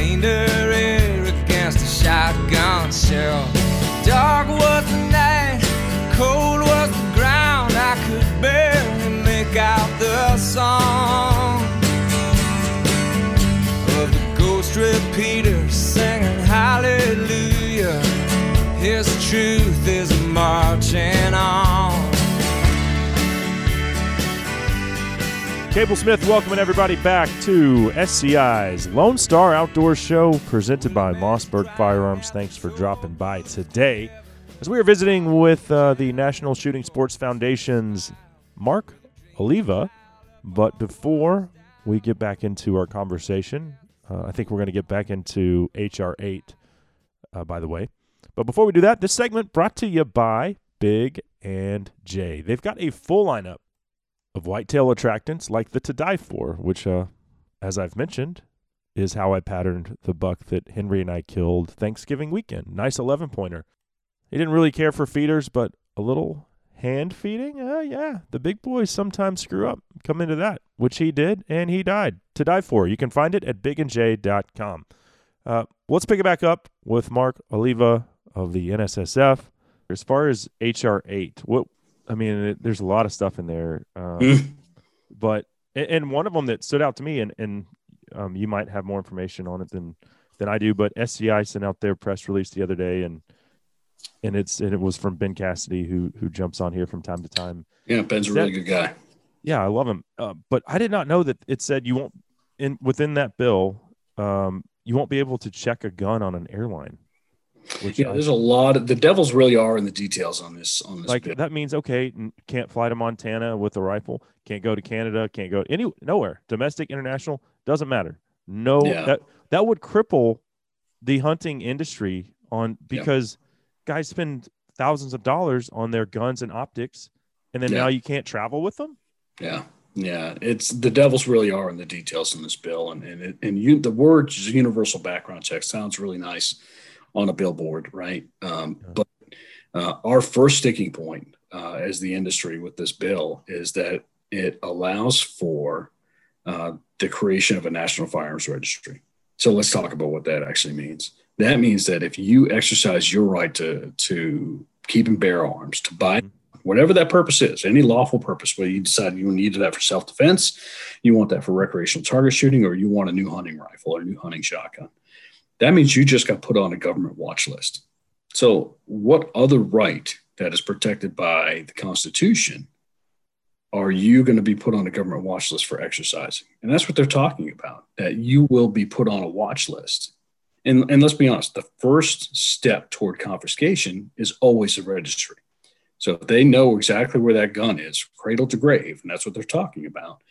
fainter air against a shotgun shell. Dark was the night, cold was the ground. I could barely make out the song of the ghost repeater singing hallelujah. His truth is marching on. Cable Smith welcoming everybody back to SCI's Lone Star Outdoor Show presented by Mossberg Firearms. Thanks for dropping by today. As we are visiting with uh, the National Shooting Sports Foundation's Mark Oliva. But before we get back into our conversation, uh, I think we're going to get back into HR 8, uh, by the way. But before we do that, this segment brought to you by Big and J. They've got a full lineup of whitetail attractants like the To Die For, which, uh, as I've mentioned, is how I patterned the buck that Henry and I killed Thanksgiving weekend. Nice 11 pointer. He didn't really care for feeders, but a little hand feeding, uh, yeah, the big boys sometimes screw up. Come into that, which he did, and he died. To Die For. You can find it at bigandj.com. Uh, let's pick it back up with Mark Oliva of the NSSF. As far as HR 8, what I mean, it, there's a lot of stuff in there, um, Mm. but and, one of them that stood out to me, and and um, you might have more information on it than than I do, but SCI sent out their press release the other day, and and it's and it was from Ben Cassidy, who who jumps on here from time to time. Yeah, Ben's a really good guy. Yeah, I love him, uh, but I did not know that it said you won't in within that bill, um, you won't be able to check a gun on an airline. Which Yeah, I- there's a lot of the devils really are in the details on this on this like bit. that means okay can't fly to montana with a rifle can't go to canada can't go any nowhere domestic international doesn't matter no Yeah. that that would cripple the hunting industry on Yeah. because guys spend thousands of dollars on their guns and optics and then Yeah. now you can't travel with them Yeah, yeah. It's the devils really are in the details in this bill, and and it, and you the word universal background check sounds really nice on a billboard, right? Um, But uh, our first sticking point uh, as the industry with this bill is that it allows for uh, the creation of a national firearms registry. So let's talk about what that actually means. That means that if you exercise your right to to keep and bear arms, to buy whatever that purpose is, any lawful purpose, whether you decide you need that for self defense, you want that for recreational target shooting, or you want a new hunting rifle or a new hunting shotgun, that means you just got put on a government watch list. So, what other right that is protected by the Constitution are you going to be put on a government watch list for exercising? And that's what they're talking about, that you will be put on a watch list. And, and let's be honest, the first step toward confiscation is always a registry. So if they know exactly where that gun is, cradle to grave, and that's what they're talking about.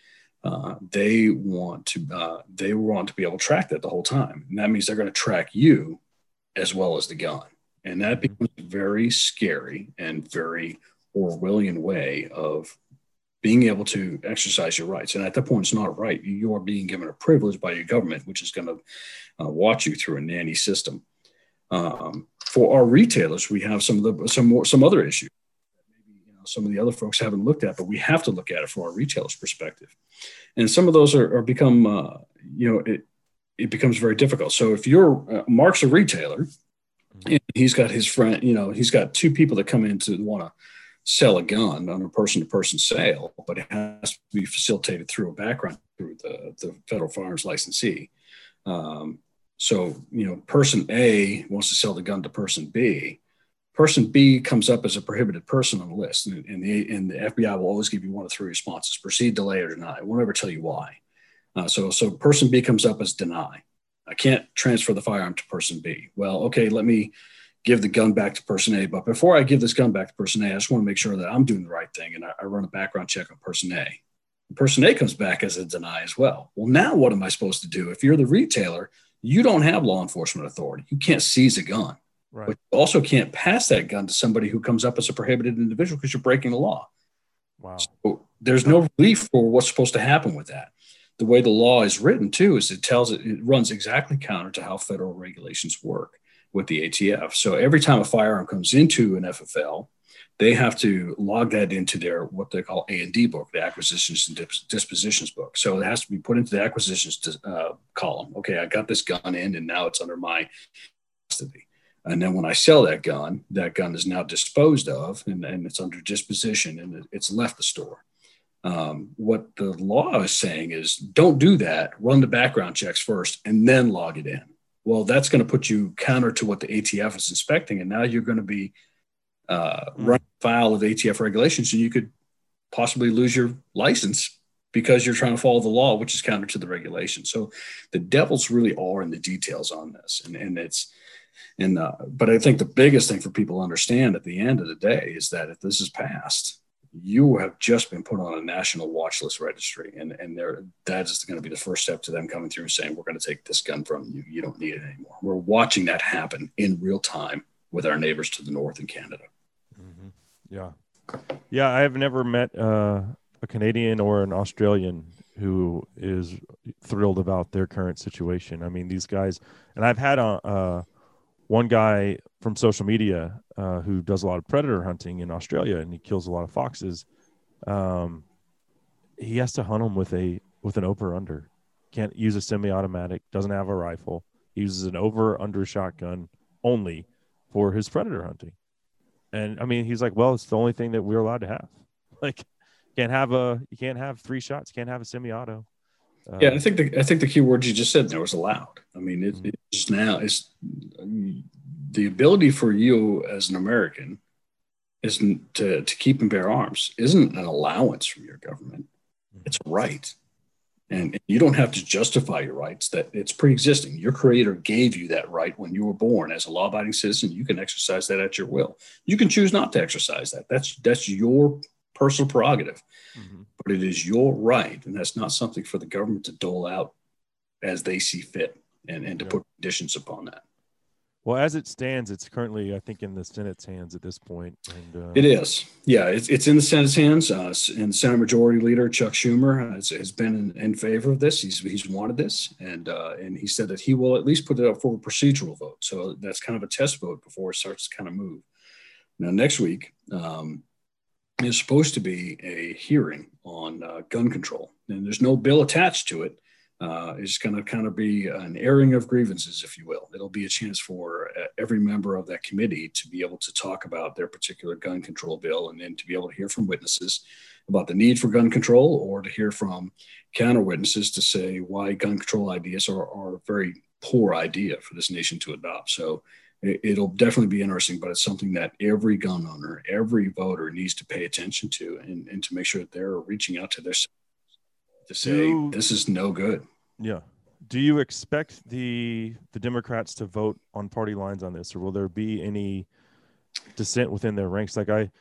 Uh, they want to uh, they want to be able to track that the whole time, and that means they're going to track you as well as the gun, and that becomes a very scary and very Orwellian way of being able to exercise your rights. And at that point, it's not a right; you are being given a privilege by your government, which is going to uh, watch you through a nanny system. Um, for our retailers, we have some of the some more some other issues some of the other folks haven't looked at, but we have to look at it from our retailers' perspective. And some of those are, are become, uh, you know, it, it becomes very difficult. So if you're uh, Mark's a retailer, and he's got his friend, you know, he's got two people that come in to want to sell a gun on a person-to-person sale, but it has to be facilitated through a background through the, the federal firearms licensee. Um, so, you know, person A wants to sell the gun to person B person B comes up as a prohibited person on the list, and, and, the, and the FBI will always give you one of three responses: proceed, delay, or deny. It won't ever tell you why. Uh, so, so person B comes up as deny. I can't transfer the firearm to person B. Well, okay, let me give the gun back to person A. But before I give this gun back to person A, I just want to make sure that I'm doing the right thing, and I, I run a background check on person A. Person A comes back as a deny as well. Well, now what am I supposed to do? If you're the retailer, you don't have law enforcement authority. You can't seize a gun. Right. But you also can't pass that gun to somebody who comes up as a prohibited individual because you're breaking the law. Wow. So there's no relief for what's supposed to happen with that. The way the law is written, too, is it tells it, it runs exactly counter to how federal regulations work with the ATF. So every time a firearm comes into an FFL, they have to log that into their what they call A and D book, the acquisitions and dispositions book. So it has to be put into the acquisitions uh, column. Okay, I got this gun in, and now it's under my custody. And then when I sell that gun, that gun is now disposed of and, and it's under disposition and it's left the store. Um, what the law is saying is don't do that. Run the background checks first and then log it in. Well, that's going to put you counter to what the ATF is inspecting, and now you're going to be uh, Mm. running foul of ATF regulations, and you could possibly lose your license because you're trying to follow the law, which is counter to the regulation. So the devils really are in the details on this, and and it's and uh, but I think the biggest thing for people to understand at the end of the day is that if this is passed, you have just been put on a national watch list registry, and and there that is going to be the first step to them coming through and saying we're going to take this gun from you. You don't need it anymore. We're watching that happen in real time with our neighbors to the north in Canada. Mm-hmm. Yeah, yeah. I have never met uh, a Canadian or an Australian who is thrilled about their current situation. I mean, these guys, and I've had a uh, one guy from social media uh, who does a lot of predator hunting in Australia, and he kills a lot of foxes. Um, he has to hunt them with a with an over under. Can't use a semi-automatic. Doesn't have a rifle. He uses an over under shotgun only for his predator hunting. And I mean, he's like, well, it's the only thing that we're allowed to have. Like, can't have a you can't have three shots. Can't have a semi-auto. Uh, Yeah, I think the I think the key word you just said there was allowed. I mean, it, Mhm. it's now it's the ability for you as an American isn't to, to keep and bear arms isn't an allowance from your government. It's a right. And you don't have to justify your rights that it's pre-existing. Your creator gave you that right when you were born as a law-abiding citizen. You can exercise that at your will. You can choose not to exercise that. That's that's your personal prerogative mhm. But it is your right, and that's not something for the government to dole out as they see fit and, and to Yeah. put conditions upon that. Well, as it stands, it's currently, I think, in the Senate's hands at this point. And uh, It is, yeah, it's, it's in the Senate's hands, uh, and Senate Majority Leader Chuck Schumer has, has been in, in favor of this. He's he's wanted this, and uh, and he said that he will at least put it up for a procedural vote. So that's kind of a test vote before it starts to kind of move. Now next week um, is supposed to be a hearing on uh, gun control, and there's no bill attached to it. Uh, it's going to kind of be an airing of grievances, if you will. It'll be a chance for uh, every member of that committee to be able to talk about their particular gun control bill and then to be able to hear from witnesses about the need for gun control or to hear from counter witnesses to say why gun control ideas are, are a very poor idea for this nation to adopt. So it'll definitely be interesting, but it's something that every gun owner, every voter needs to pay attention to and, and to make sure that they're reaching out to their to say Do- this is no good. Yeah. Do you expect the the Democrats to vote on party lines on this, or will there be any dissent within their ranks? Like I,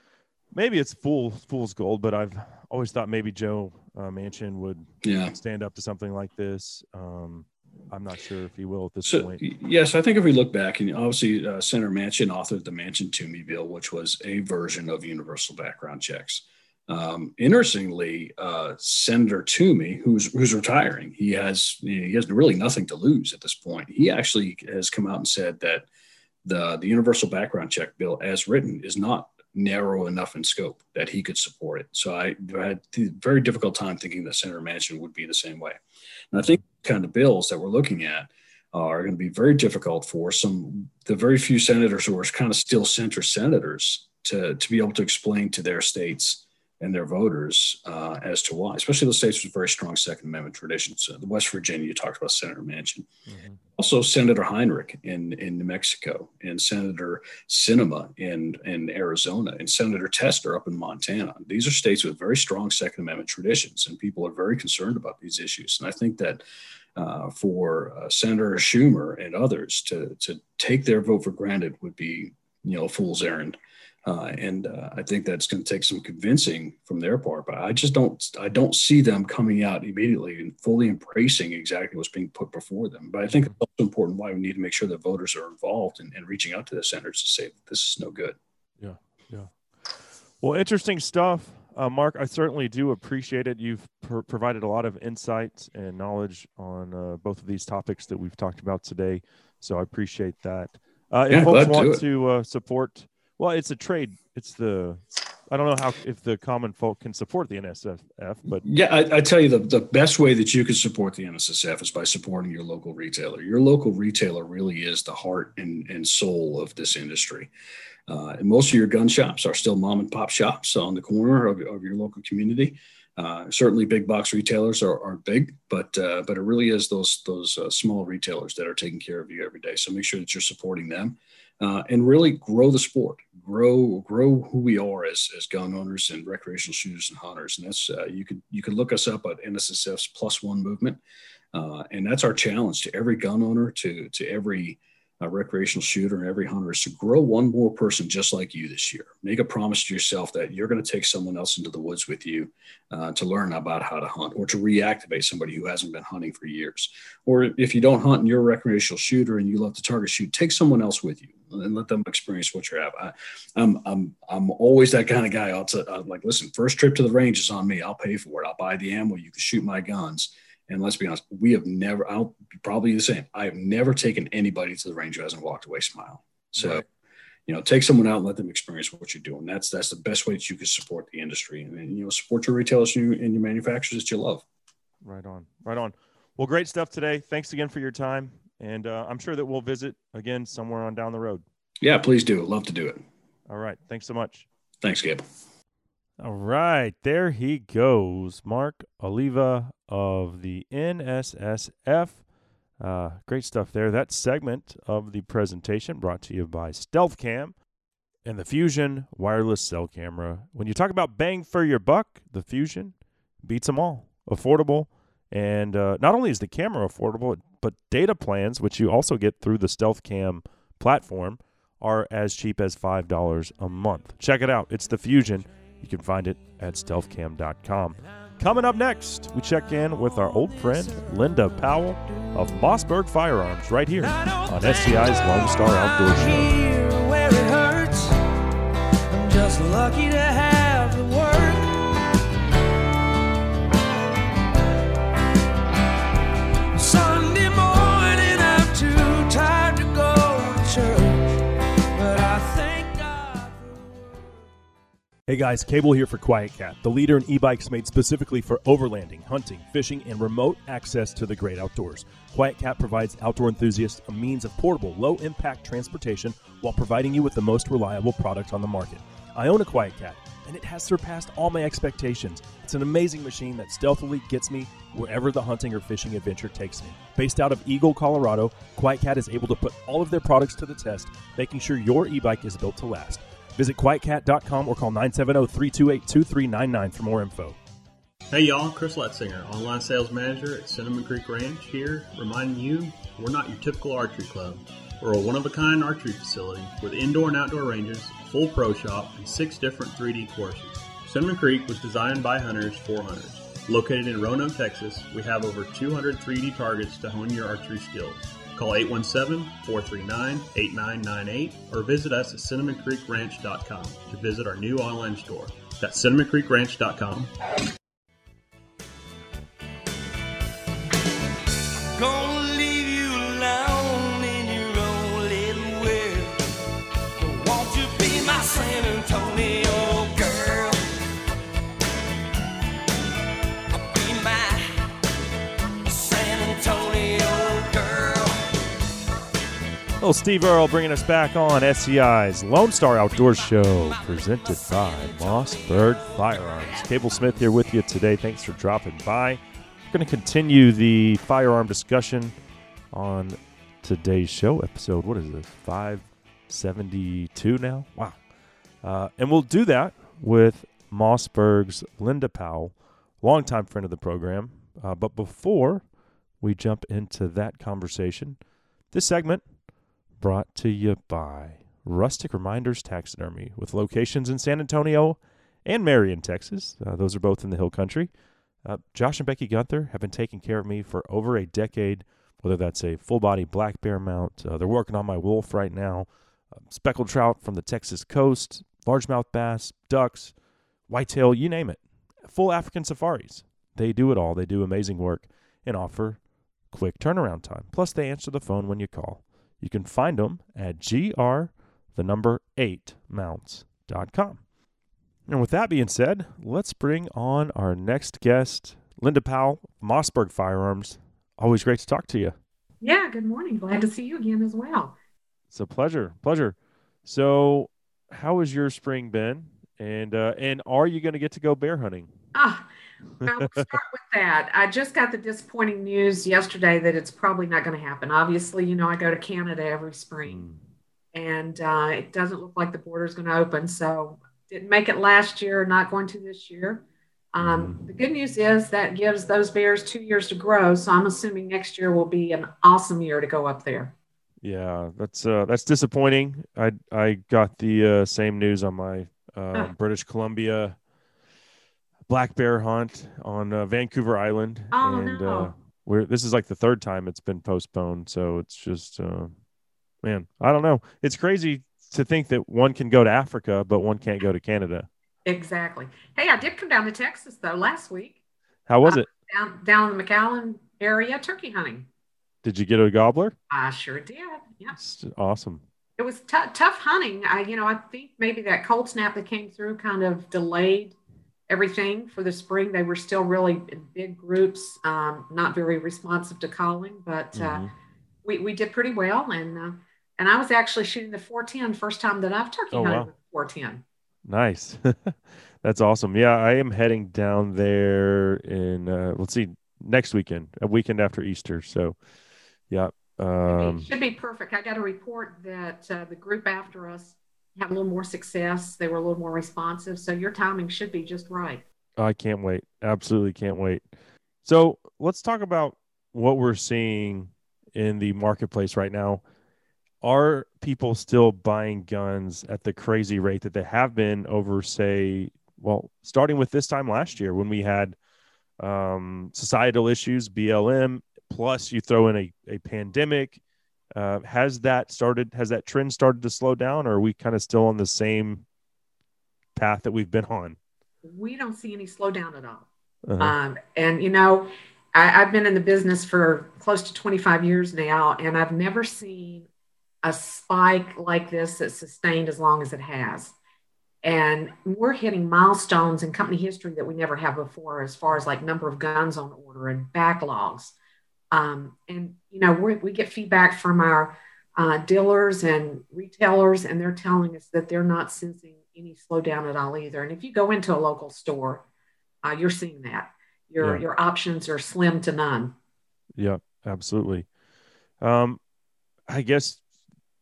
maybe it's fool fool's gold, but I've always thought maybe Joe uh, Manchin would Yeah. stand up to something like this. Um, I'm not sure if he will at this So point. yes, I think if we look back, and obviously uh, Senator Manchin authored the Manchin Toomey bill, which was a version of universal background checks. Um, interestingly, uh, Senator Toomey, who's who's retiring, he has he has really nothing to lose at this point. He actually has come out and said that the the universal background check bill, as written, is not narrow enough in scope that he could support it. So I had a very difficult time thinking that Senator Manchin would be the same way. And I think kind of bills that we're looking at are going to be very difficult for some the very few senators who are kind of still center senators to to be able to explain to their states and their voters uh, as to why, especially those states with very strong Second Amendment traditions. Uh, the West Virginia, you talked about Senator Manchin, Mhm. also Senator Heinrich in in New Mexico, and Senator Sinema in in Arizona, and Senator Tester up in Montana. These are states with very strong Second Amendment traditions, and people are very concerned about these issues. And I think that uh, for uh, Senator Schumer and others to to take their vote for granted would be you know a fool's errand. Uh, and uh, I think that's going to take some convincing from their part. But I just don't, I don't see them coming out immediately and fully embracing exactly what's being put before them. But I think it's also important why we need to make sure that voters are involved and in, in reaching out to the senators to say this is no good. Yeah, yeah. Well, interesting stuff, uh, Mark. I certainly do appreciate it. You've pr- provided a lot of insight and knowledge on uh, both of these topics that we've talked about today. So I appreciate that. Uh, if Yeah, folks to want do to uh, support, well, it's a trade. It's the I don't know how if the common folk can support the NSSF, but Yeah, I, I tell you, the, the best way that you can support the NSSF is by supporting your local retailer. Your local retailer really is the heart and, and soul of this industry. Uh, and most of your gun shops are still mom and pop shops on the corner of, of your local community. Uh, certainly, big box retailers are, are big, but uh, but it really is those those uh, small retailers that are taking care of you every day. So make sure that you're supporting them, uh, and really grow the sport, grow grow who we are as, as gun owners and recreational shooters and hunters. And that's uh, you could you could look us up at NSSF's Plus One movement, and that's our challenge to every gun owner, to to every a recreational shooter and every hunter is to grow one more person just like you this year. Make a promise to yourself that you're going to take someone else into the woods with you uh, to learn about how to hunt or to reactivate somebody who hasn't been hunting for years. Or if you don't hunt and you're a recreational shooter and you love to target shoot, take someone else with you and let them experience what you have. I, am I'm, I'm, I'm always that kind of guy. I'll t- I'm like, listen, first trip to the range is on me. I'll pay for it. I'll buy the ammo. You can shoot my guns and let's be honest, we have never, I'll probably the same. I have never taken anybody to the range who hasn't walked away smiling. So, right. you know, take someone out and let them experience what you're doing. That's, that's the best way that you can support the industry and, you know, support your retailers and your, and your manufacturers that you love. Right on. Right on. Well, great stuff today. Thanks again for your time. And uh, I'm sure that we'll visit again somewhere on down the road. Yeah, please do. Love to do it. All right. Thanks so much. Thanks, Gabe. All right, there he goes, Mark Oliva of the NSSF. Uh, great stuff there. That segment of the presentation brought to you by Stealth Cam and the Fusion wireless cell camera. When you talk about bang for your buck, the Fusion beats them all. Affordable, and uh, not only is the camera affordable, but data plans, which you also get through the Stealth Cam platform, are as cheap as $5 a month. Check it out. It's the Fusion. You can find it at stealthcam.com. Coming up next, we check in with our old friend Linda Powell of Mossberg Firearms right here on SCI's Lone Star Outdoor Show. Hey guys, Cable here for QuietKat, the leader in e-bikes made specifically for overlanding, hunting, fishing, and remote access to the great outdoors. QuietKat provides outdoor enthusiasts a means of portable, low-impact transportation while providing you with the most reliable product on the market. I own a QuietKat, and it has surpassed all my expectations. It's an amazing machine that stealthily gets me wherever the hunting or fishing adventure takes me. Based out of Eagle, Colorado, QuietKat is able to put all of their products to the test, making sure your e-bike is built to last. Visit quietkat.com or call 970 328 2399 for more info. Hey y'all, Chris Letzinger, online sales manager at Cinnamon Creek Ranch here, reminding you we're not your typical archery club. We're a one of a kind archery facility with indoor and outdoor ranges, full pro shop, and six different 3D courses. Cinnamon Creek was designed by hunters for hunters. Located in Roanoke, Texas, we have over 200 3D targets to hone your archery skills. Call 817-439-8998 or visit us at cinnamoncreekranch.com to visit our new online store. That's cinnamoncreekranch.com. Steve Earle bringing us back on SCI's Lone Star Outdoors Show, presented by Mossberg Firearms. Cable Smith here with you today. Thanks for dropping by. We're going to continue the firearm discussion on today's show episode. What is this? 572 now? Wow. Uh, and we'll do that with Mossberg's Linda Powell, longtime friend of the program. Uh, but before we jump into that conversation, this segment brought to you by Rustic Reminders Taxidermy with locations in San Antonio and Marion, Texas. Uh, those are both in the Hill Country. Uh, Josh and Becky Gunther have been taking care of me for over a decade, whether that's a full body black bear mount. Uh, they're working on my wolf right now, uh, speckled trout from the Texas coast, largemouth bass, ducks, whitetail, you name it. Full African safaris. They do it all. They do amazing work and offer quick turnaround time. Plus, they answer the phone when you call. You can find them at gr the number 8 mounts.com. And with that being said, let's bring on our next guest, Linda Powell, Mossberg Firearms. Always great to talk to you. Yeah, good morning. Glad to see you again as well. It's a pleasure. Pleasure. So, how has your spring been? And uh, and are you going to get to go bear hunting? Ah, Well, we'll start with that. I just got the disappointing news yesterday that it's probably not going to happen. Obviously, you know, I go to Canada every spring, and uh, it doesn't look like the border is going to open. So, didn't make it last year, not going to this year. Um, the good news is that gives those bears two years to grow. So, I'm assuming next year will be an awesome year to go up there. Yeah, that's uh, that's disappointing. I I got the uh, same news on my uh. British Columbia black bear hunt on uh, Vancouver Island, Oh, and no. uh, we're this is like the third time it's been postponed. So it's just, uh, man, I don't know. It's crazy to think that one can go to Africa, but one can't go to Canada. Exactly. Hey, I did come down to Texas though last week, How was Uh, it? down down in the McAllen area, turkey hunting. Did you get a gobbler? I sure did. Yeah. Awesome. It was tou- tough hunting. I, you know, I think maybe that cold snap that came through kind of delayed everything for the spring. They were still really in big groups, um, not very responsive to calling, but uh, Mhm. we, we did pretty well. And uh, and I was actually shooting the 410 first time that I've turkey Oh, hunted wow. with 410. Nice. That's awesome. Yeah, I am heading down there in uh let's see next weekend, a weekend after Easter. So yeah. Um Should be perfect. I got a report that uh, the group after us had a little more success. They were a little more responsive. So your timing should be just right. I can't wait. Absolutely can't wait. So let's talk about what we're seeing in the marketplace right now. Are people still buying guns at the crazy rate that they have been over, say, well, starting with this time last year when we had um, societal issues, BLM, plus you throw in a, a pandemic? Uh, has that started? Has that trend started to slow down, or are we kind of still on the same path that we've been on? We don't see any slowdown at all. Uh-huh. Um, and you know, I, I've been in the business for close to 25 years now, and I've never seen a spike like this that's sustained as long as it has. And we're hitting milestones in company history that we never have before, as far as like number of guns on order and backlogs. Um, and you know, we we get feedback from our uh, dealers and retailers, and they're telling us that they're not sensing any slowdown at all either. And if you go into a local store, uh, you're seeing that your Yeah. your options are slim to none. Yeah, absolutely. Um, I guess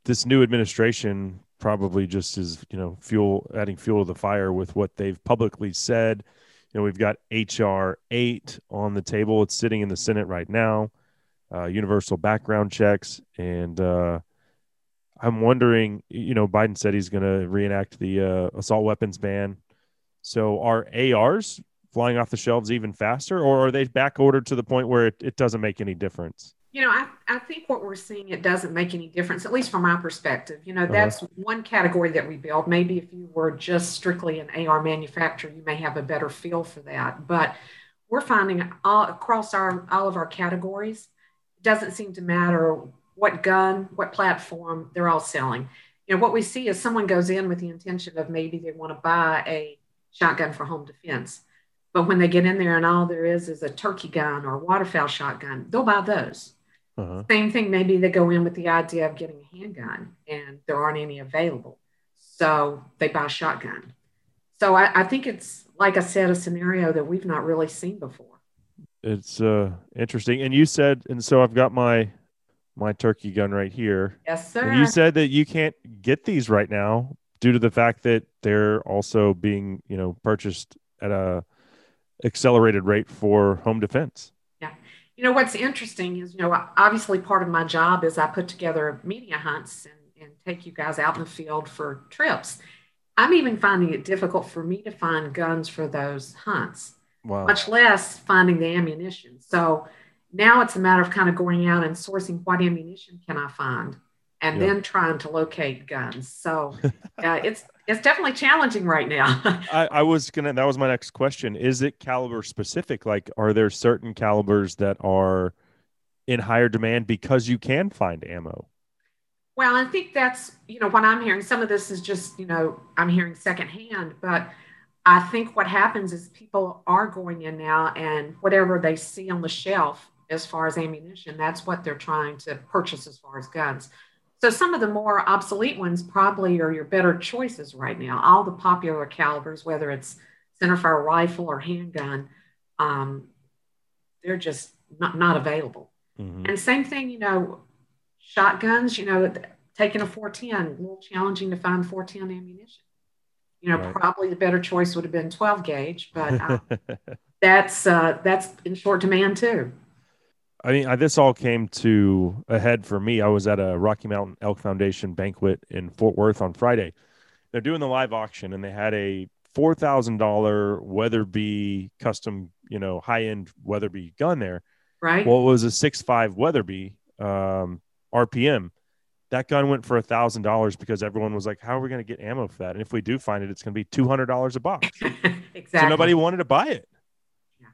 this new administration probably just is, you know, fuel adding fuel to the fire with what they've publicly said. Know, we've got HR eight on the table. It's sitting in the Senate right now. Uh, universal background checks, and uh, I'm wondering. You know, Biden said he's going to reenact the uh, assault weapons ban. So are ARs flying off the shelves even faster, or are they back ordered to the point where it, it doesn't make any difference? You know, I, I think what we're seeing it doesn't make any difference, at least from my perspective. You know, Uh-huh. that's one category that we build. Maybe if you were just strictly an AR manufacturer, you may have a better feel for that. But we're finding all across our all of our categories, it doesn't seem to matter what gun, what platform, they're all selling. You know, what we see is someone goes in with the intention of maybe they want to buy a shotgun for home defense. But when they get in there and all there is is a turkey gun or a waterfowl shotgun, they'll buy those. Uh-huh. Same thing, maybe they go in with the idea of getting a handgun and there aren't any available. So they buy a shotgun. So I, I think it's, like I said, a scenario that we've not really seen before. It's uh interesting. And you said, and so I've got my my turkey gun right here. Yes, And sir. you said that you can't get these right now due to the fact that they're also being, you know, purchased at a accelerated rate for home defense. You know, what's interesting is, you know, obviously part of my job is I put together media hunts and, and take you guys out in the field for trips. I'm even finding it difficult for me to find guns for those hunts. Wow. much less finding the ammunition. So now it's a matter of kind of going out and sourcing what ammunition can I find, and Yeah. then trying to locate guns. So uh, it's it's definitely challenging right now. I, I was gonna that was my next question. Is it caliber specific? Like are there certain calibers that are in higher demand because you can find ammo? Well, I think that's, you know, what I'm hearing. Some of this is just, you know, I'm hearing secondhand, but I think what happens is people are going in now and whatever they see on the shelf as far as ammunition, that's what they're trying to purchase as far as guns. So some of the more obsolete ones probably are your better choices right now. All the popular calibers, whether it's centerfire rifle or handgun, um, they're just not, not available. Mhm. And same thing, you know, shotguns, you know, taking a 410, a little challenging to find 410 ammunition. You know, Right. probably the better choice would have been 12 gauge, but uh, that's uh, that's in short demand too. I mean, I, this all came to a head for me. I was at a Rocky Mountain Elk Foundation banquet in Fort Worth on Friday. They're doing the live auction, and they had a four thousand dollar Weatherby custom, you know, high end Weatherby gun there. Right. Well, it was a six five Weatherby um, RPM. That gun went for a thousand dollars because everyone was like, "How are we going to get ammo for that?" And if we do find it, it's going to be two hundred dollars a box. exactly. So nobody wanted to buy it.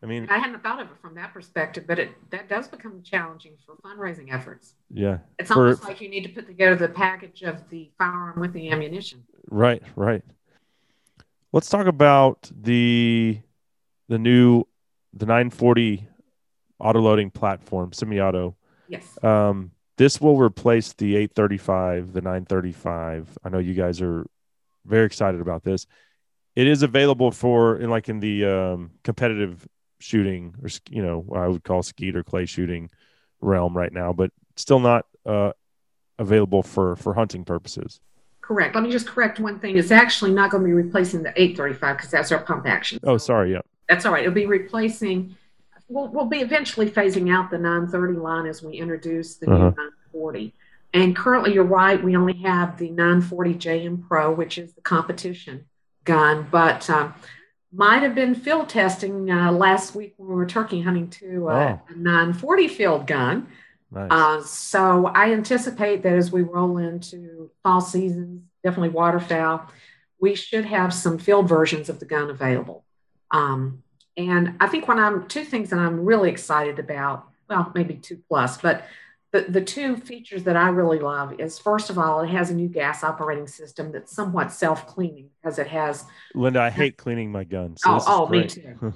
I mean, I hadn't thought of it from that perspective, but it that does become challenging for fundraising efforts. yeah, It's For- almost like you need to put together the package of the firearm with the ammunition. Right, right. Let's talk about the the new the 940 autoloading platform, semi-auto. Yes. Um, this will replace the 835, the 935. I know you guys are very excited about this. It is available for in like in the um, competitive shooting or you know what I would call skeet or clay shooting realm right now, but still not uh, available for for hunting purposes. Correct. Let me just correct one thing. It's actually not going to be replacing the 835 because that's our pump action. Oh, sorry, yeah. That's all right. It'll be replacing. We'll, we'll be eventually phasing out the 930 line as we introduce the Uh-huh. new 940. And currently, you're right. We only have the 940 JM Pro, which is the competition gun, but um, might have been field testing uh, last week when we were turkey hunting to Uh, Oh. A 940 field gun. Nice. Uh, so I anticipate that as we roll into fall seasons, definitely waterfowl, we should have some field versions of the gun available. Um, and I think when I'm two things that I'm really excited about, well, maybe two plus, but the, the two features that I really love is first of all, it has a new gas operating system that's somewhat self cleaning because it has Linda, I hate cleaning my guns. so Oh, oh, me too.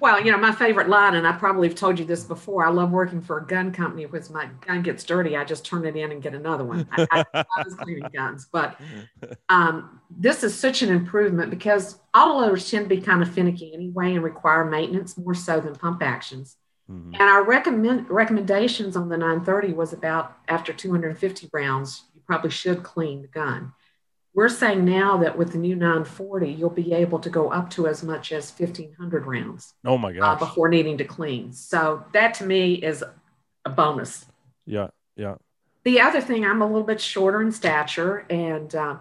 well, you know, my favorite line, and I probably have told you this before. I love working for a gun company because my gun gets dirty. I just turn it in and get another one. I, I, cleaning guns, but um, this is such an improvement because autoloaders tend to be kind of finicky anyway and require maintenance more so than pump actions. Mhm. And our recommend recommendations on the 930 was about after 250 rounds, you probably should clean the gun. We're saying now that with the new 940, you'll be able to go up to as much as 1,500 rounds Oh my uh, before needing to clean. So that to me is a bonus. yeah, yeah. The other thing, I'm a little bit shorter in stature, and uh,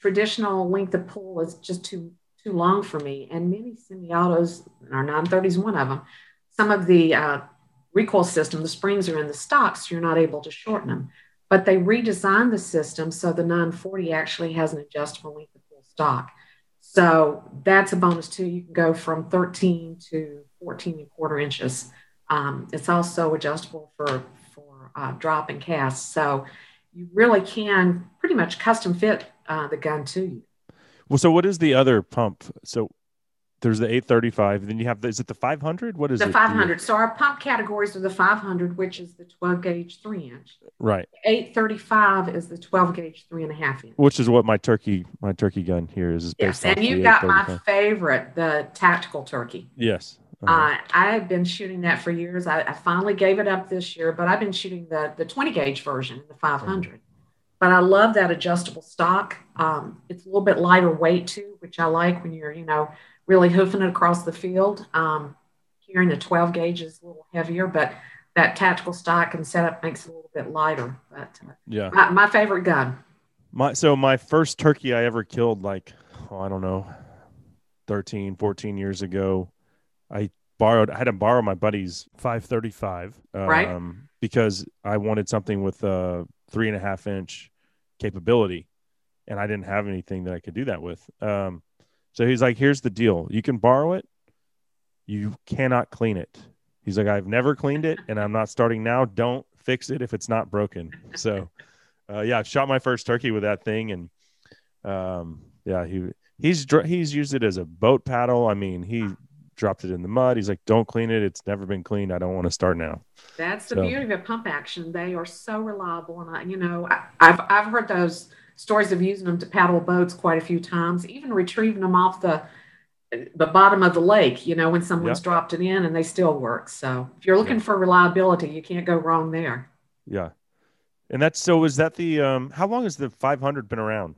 traditional length of pull is just too too long for me. And many semi-autos, and our 930 is one of them. Some of the uh, recoil system, the springs are in the stock, so you're not able to shorten them. But they redesigned the system so the 940 actually has an adjustable length of pull stock. So that's a bonus too. You can go from 13 to 14 and quarter inches. Um, it's also adjustable for for uh, drop and cast. So you really can pretty much custom fit uh, the gun to you. Well, so what is the other pump? So there's the 835. Then you have the, is it the 500? What is the it? 500. So our pump categories are the 500, which is the 12 gauge three inch. Right. 835 is the 12 gauge three and a half inch. Which is what my turkey my turkey gun here is. is Yes, and you the got my favorite, the tactical turkey. Yes. Uh-huh. Uh, I have been shooting that for years. I, I finally gave it up this year, but I've been shooting the the 20 gauge version, the 500. But I love that adjustable stock. Um, it's a little bit lighter weight too, which I like when you're, you know, really hoofing it across the field. Um, carrying the 12 gauge is a little heavier, but that tactical stock and setup makes it a little bit lighter. But uh, yeah. my, my favorite gun. My so my first turkey I ever killed like oh, I don't know 13 14 years ago I borrowed I had to borrow my buddy's 535 um, Right. because I wanted something with a three and a half inch capability and I didn't have anything that I could do that with um, so he's like here's the deal you can borrow it you cannot clean it he's like I've never cleaned it and I'm not starting now don't fix it if it's not broken so uh, yeah, I've shot my first turkey with that thing, and um, yeah, he he's he's used it as a boat paddle. I mean, he dropped it in the mud. He's like, "Don't clean it. It's never been cleaned. I don't want to start now." That's the So- beauty of a pump action. They are so reliable, and I, you know, I, I've I've heard those stories of using them to paddle boats quite a few times, even retrieving them off the the bottom of the lake, you know, when someone's Yep. dropped it in and they still work. So if you're looking Yeah. for reliability, you can't go wrong there. Yeah. And that's so is that the um how long has the 500 been around?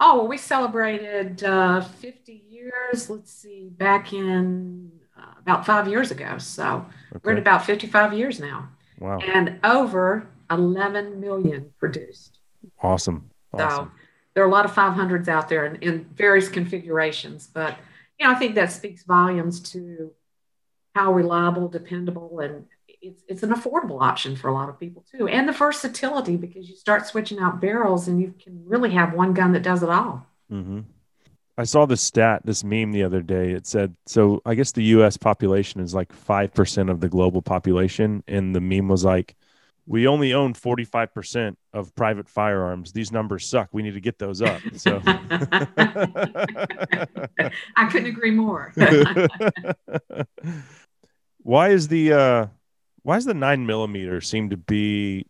Oh, well, we celebrated uh, 50 years, let's see, back in uh, about five years ago. So we're at about 55 years now Wow. and over 11 million produced. Awesome. So there are a lot of 500s out there in, in various configurations. But, you know, I think that speaks volumes to how reliable, dependable, and it's, it's an affordable option for a lot of people too. And the versatility because you start switching out barrels and you can really have one gun that does it all. hmm I saw this stat, this meme the other day. It said, so I guess the US population is like 5% of the global population. And the meme was like, we only own 45% of private firearms. These numbers suck. We need to get those up. So, I couldn't agree more. why is the, uh, why is the nine millimeter seem to be,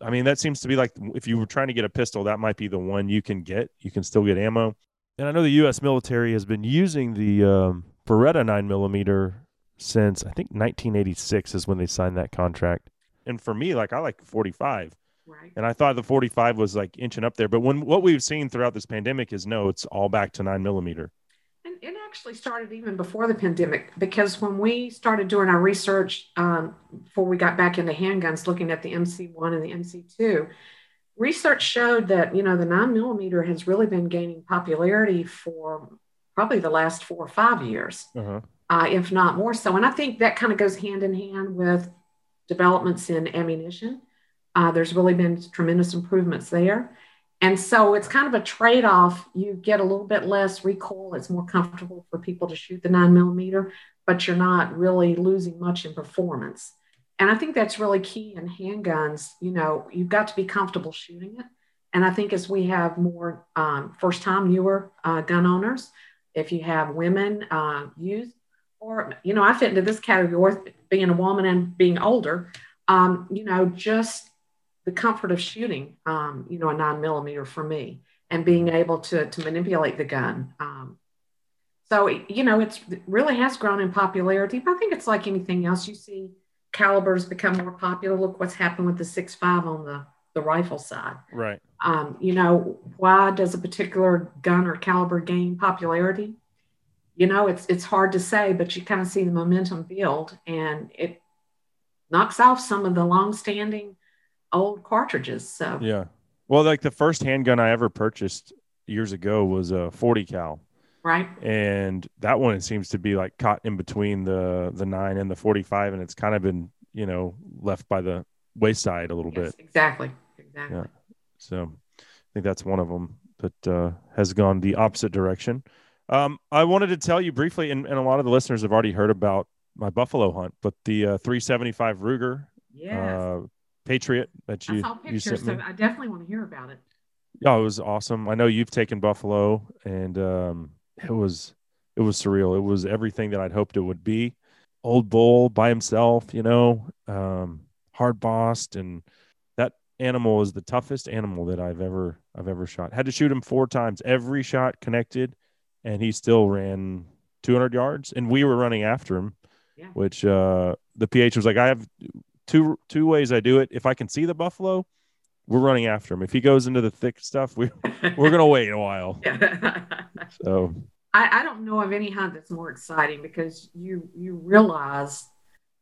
I mean, that seems to be like if you were trying to get a pistol, that might be the one you can get. You can still get ammo. And I know the U.S. military has been using the um, Beretta nine millimeter since I think 1986 is when they signed that contract. And for me, like I like 45, right. and I thought the 45 was like inching up there. But when what we've seen throughout this pandemic is no, it's all back to nine millimeter. And it actually started even before the pandemic because when we started doing our research um, before we got back into handguns, looking at the MC1 and the MC2, research showed that you know the nine millimeter has really been gaining popularity for probably the last four or five years, Uh-huh. uh, if not more so. And I think that kind of goes hand in hand with developments in ammunition. Uh, there's really been tremendous improvements there. And so it's kind of a trade off. You get a little bit less recoil. It's more comfortable for people to shoot the nine millimeter, but you're not really losing much in performance. And I think that's really key in handguns. You know, you've got to be comfortable shooting it. And I think as we have more um, first time newer uh, gun owners, if you have women, uh, youth, or, you know, I fit into this category of being a woman and being older, um, you know, just the comfort of shooting, um, you know, a nine millimeter for me and being able to, to manipulate the gun. Um, so, you know, it's it really has grown in popularity, but I think it's like anything else. You see calibers become more popular. Look what's happened with the six five on the, the rifle side. Right. Um, you know, why does a particular gun or caliber gain popularity? You know, it's it's hard to say, but you kind of see the momentum build, and it knocks off some of the long-standing old cartridges. So Yeah. Well, like the first handgun I ever purchased years ago was a 40 cal. right, and that one it seems to be like caught in between the the nine and the 45 and it's kind of been you know left by the wayside a little yes, bit exactly, exactly. Yeah. so i think that's one of them that uh, has gone the opposite direction um, i wanted to tell you briefly and, and a lot of the listeners have already heard about my buffalo hunt but the uh, 375 ruger Yes, uh, patriot that I you saw you pictures, sent me so I definitely want to hear about it. yeah, it was awesome. I know you've taken Buffalo, and um, it was it was surreal. It was everything that I'd hoped it would be. Old bull by himself, you know, um, hard bossed, and that animal is the toughest animal that I've ever I've ever shot. Had to shoot him four times. Every shot connected, and he still ran 200 yards, and we were running after him. Yeah. Which uh, the PH was like, I have two two ways I do it. If I can see the buffalo, we're running after him. If he goes into the thick stuff, we we're gonna wait a while. So I, I don't know of any hunt that's more exciting because you you realize,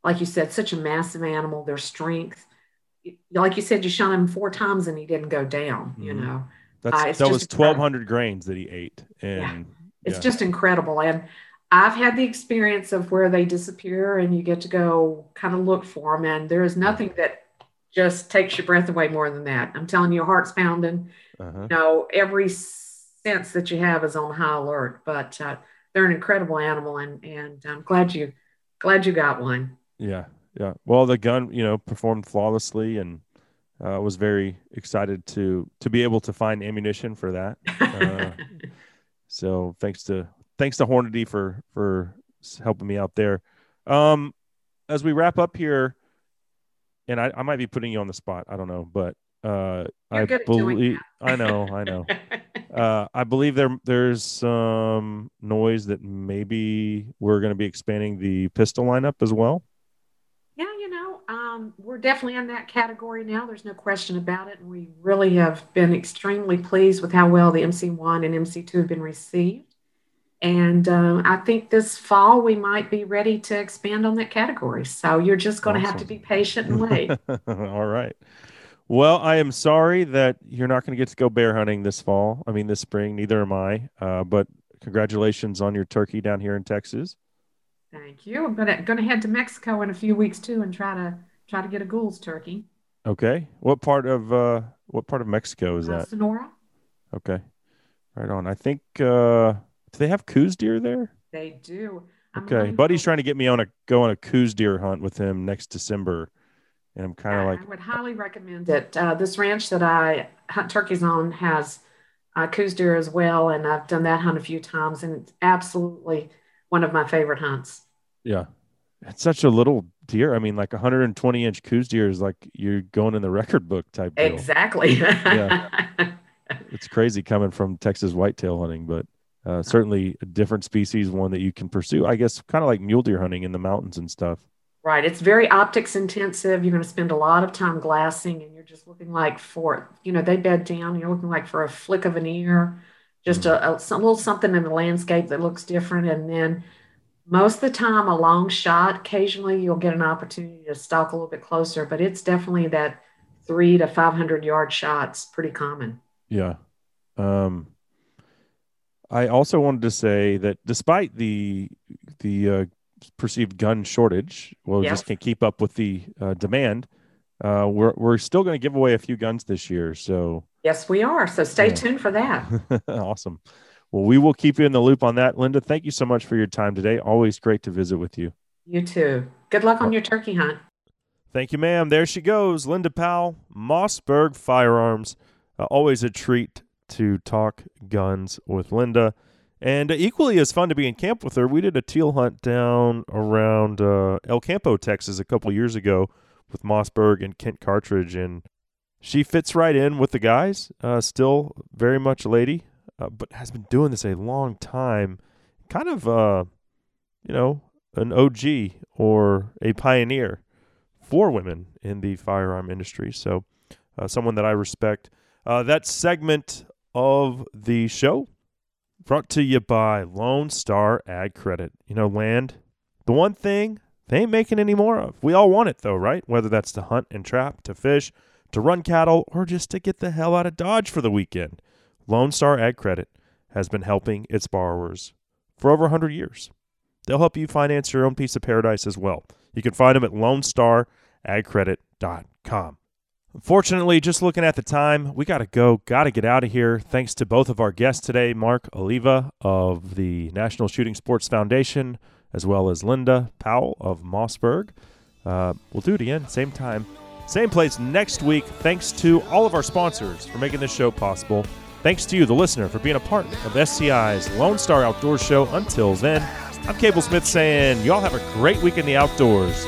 like you said, such a massive animal, their strength. Like you said, you shot him four times and he didn't go down. You Mhm. know, that's Uh, that was twelve hundred grains that he ate, and it's yeah. just incredible. And I've had the experience of where they disappear and you get to go kind of look for them, and there is nothing that just takes your breath away more than that. I'm telling you, your heart's pounding. uh-huh. you know, every sense that you have is on high alert. But uh, they're an incredible animal, and and I'm glad you glad you got one. yeah, yeah. Well, the gun, you know, performed flawlessly, and uh, was very excited to to be able to find ammunition for that. Uh, so thanks to thanks to Hornady for for helping me out there. Um, as we wrap up here, and I, I might be putting you on the spot. I don't know, but uh, You're I good at doing believe I know, I know. uh, I believe there there's some noise that maybe we're going to be expanding the pistol lineup as well. Yeah, you know, um, we're definitely in that category now. There's no question about it. And we really have been extremely pleased with how well the MC1 and MC2 have been received. And uh, I think this fall we might be ready to expand on that category. So you're just going to have to be patient and wait. All right. Well, I am sorry that you're not going to get to go bear hunting this fall. I mean, this spring. Neither am I. Uh, but congratulations on your turkey down here in Texas. Thank you. I'm gonna gonna head to Mexico in a few weeks too, and try to try to get a Gould's turkey. Okay. What part of uh, what part of Mexico is Uh, that? Sonora. Okay. Right on. I think uh, do they have Coues deer there? They do. I'm Okay. Buddy's trying to get me on a go on a Coues deer hunt with him next December, and I'm kind of like, I would highly recommend it. Uh, this ranch that I hunt turkeys on has uh, Coues deer as well, and I've done that hunt a few times, and it's absolutely one of my favorite hunts. yeah, it's such a little deer. I mean, like 120 inch Coues deer is like you're going in the record book type deal. Exactly. Yeah. It's crazy coming from Texas whitetail hunting, but uh, certainly a different species, one that you can pursue. I guess kind of like mule deer hunting in the mountains and stuff. Right. It's very optics intensive. You're going to spend a lot of time glassing, and you're just looking like for, you know, they bed down. You're looking like for a flick of an ear, just a, a, some little something in the landscape that looks different. And then most of the time, a long shot. Occasionally, you'll get an opportunity to stalk a little bit closer, but it's definitely that three to 500 yard shots, pretty common. Yeah. Um, I also wanted to say that despite the the uh, perceived gun shortage, well, we just can't keep up with the uh, demand. Uh, we're we're still going to give away a few guns this year, so Yes, we are. So stay Yeah. tuned for that. awesome. Well, we will keep you in the loop on that, Linda. Thank you so much for your time today. Always great to visit with you. You too. Good luck on your turkey hunt. Thank you, ma'am. There she goes, Linda Powell, Mossberg Firearms. Uh, always a treat to talk guns with Linda. And equally as fun to be in camp with her, we did a teal hunt down around uh, El Campo, Texas, a couple years ago with Mossberg and Kent Cartridge. And she fits right in with the guys. Uh, still very much a lady, uh, but has been doing this a long time. Kind of, uh, you know, an OG or a pioneer for women in the firearm industry. So, uh, someone that I respect. Uh, that segment of the show brought to you by Lone Star Ag Credit. You know, land, the one thing they ain't making any more of. We all want it, though, right? Whether that's to hunt and trap, to fish, to run cattle, or just to get the hell out of Dodge for the weekend. Lone Star Ag Credit has been helping its borrowers for over 100 years. They'll help you finance your own piece of paradise as well. You can find them at lonestaragcredit.com. Unfortunately, just looking at the time, we got to go, got to get out of here. Thanks to both of our guests today, Mark Oliva of the National Shooting Sports Foundation, as well as Linda Powell of Mossberg. Uh, we'll do it again, same time, same place next week. Thanks to all of our sponsors for making this show possible. Thanks to you, the listener, for being a part of SCI's Lone Star Outdoors Show. Until then, I'm Cable Smith saying, y'all have a great week in the outdoors.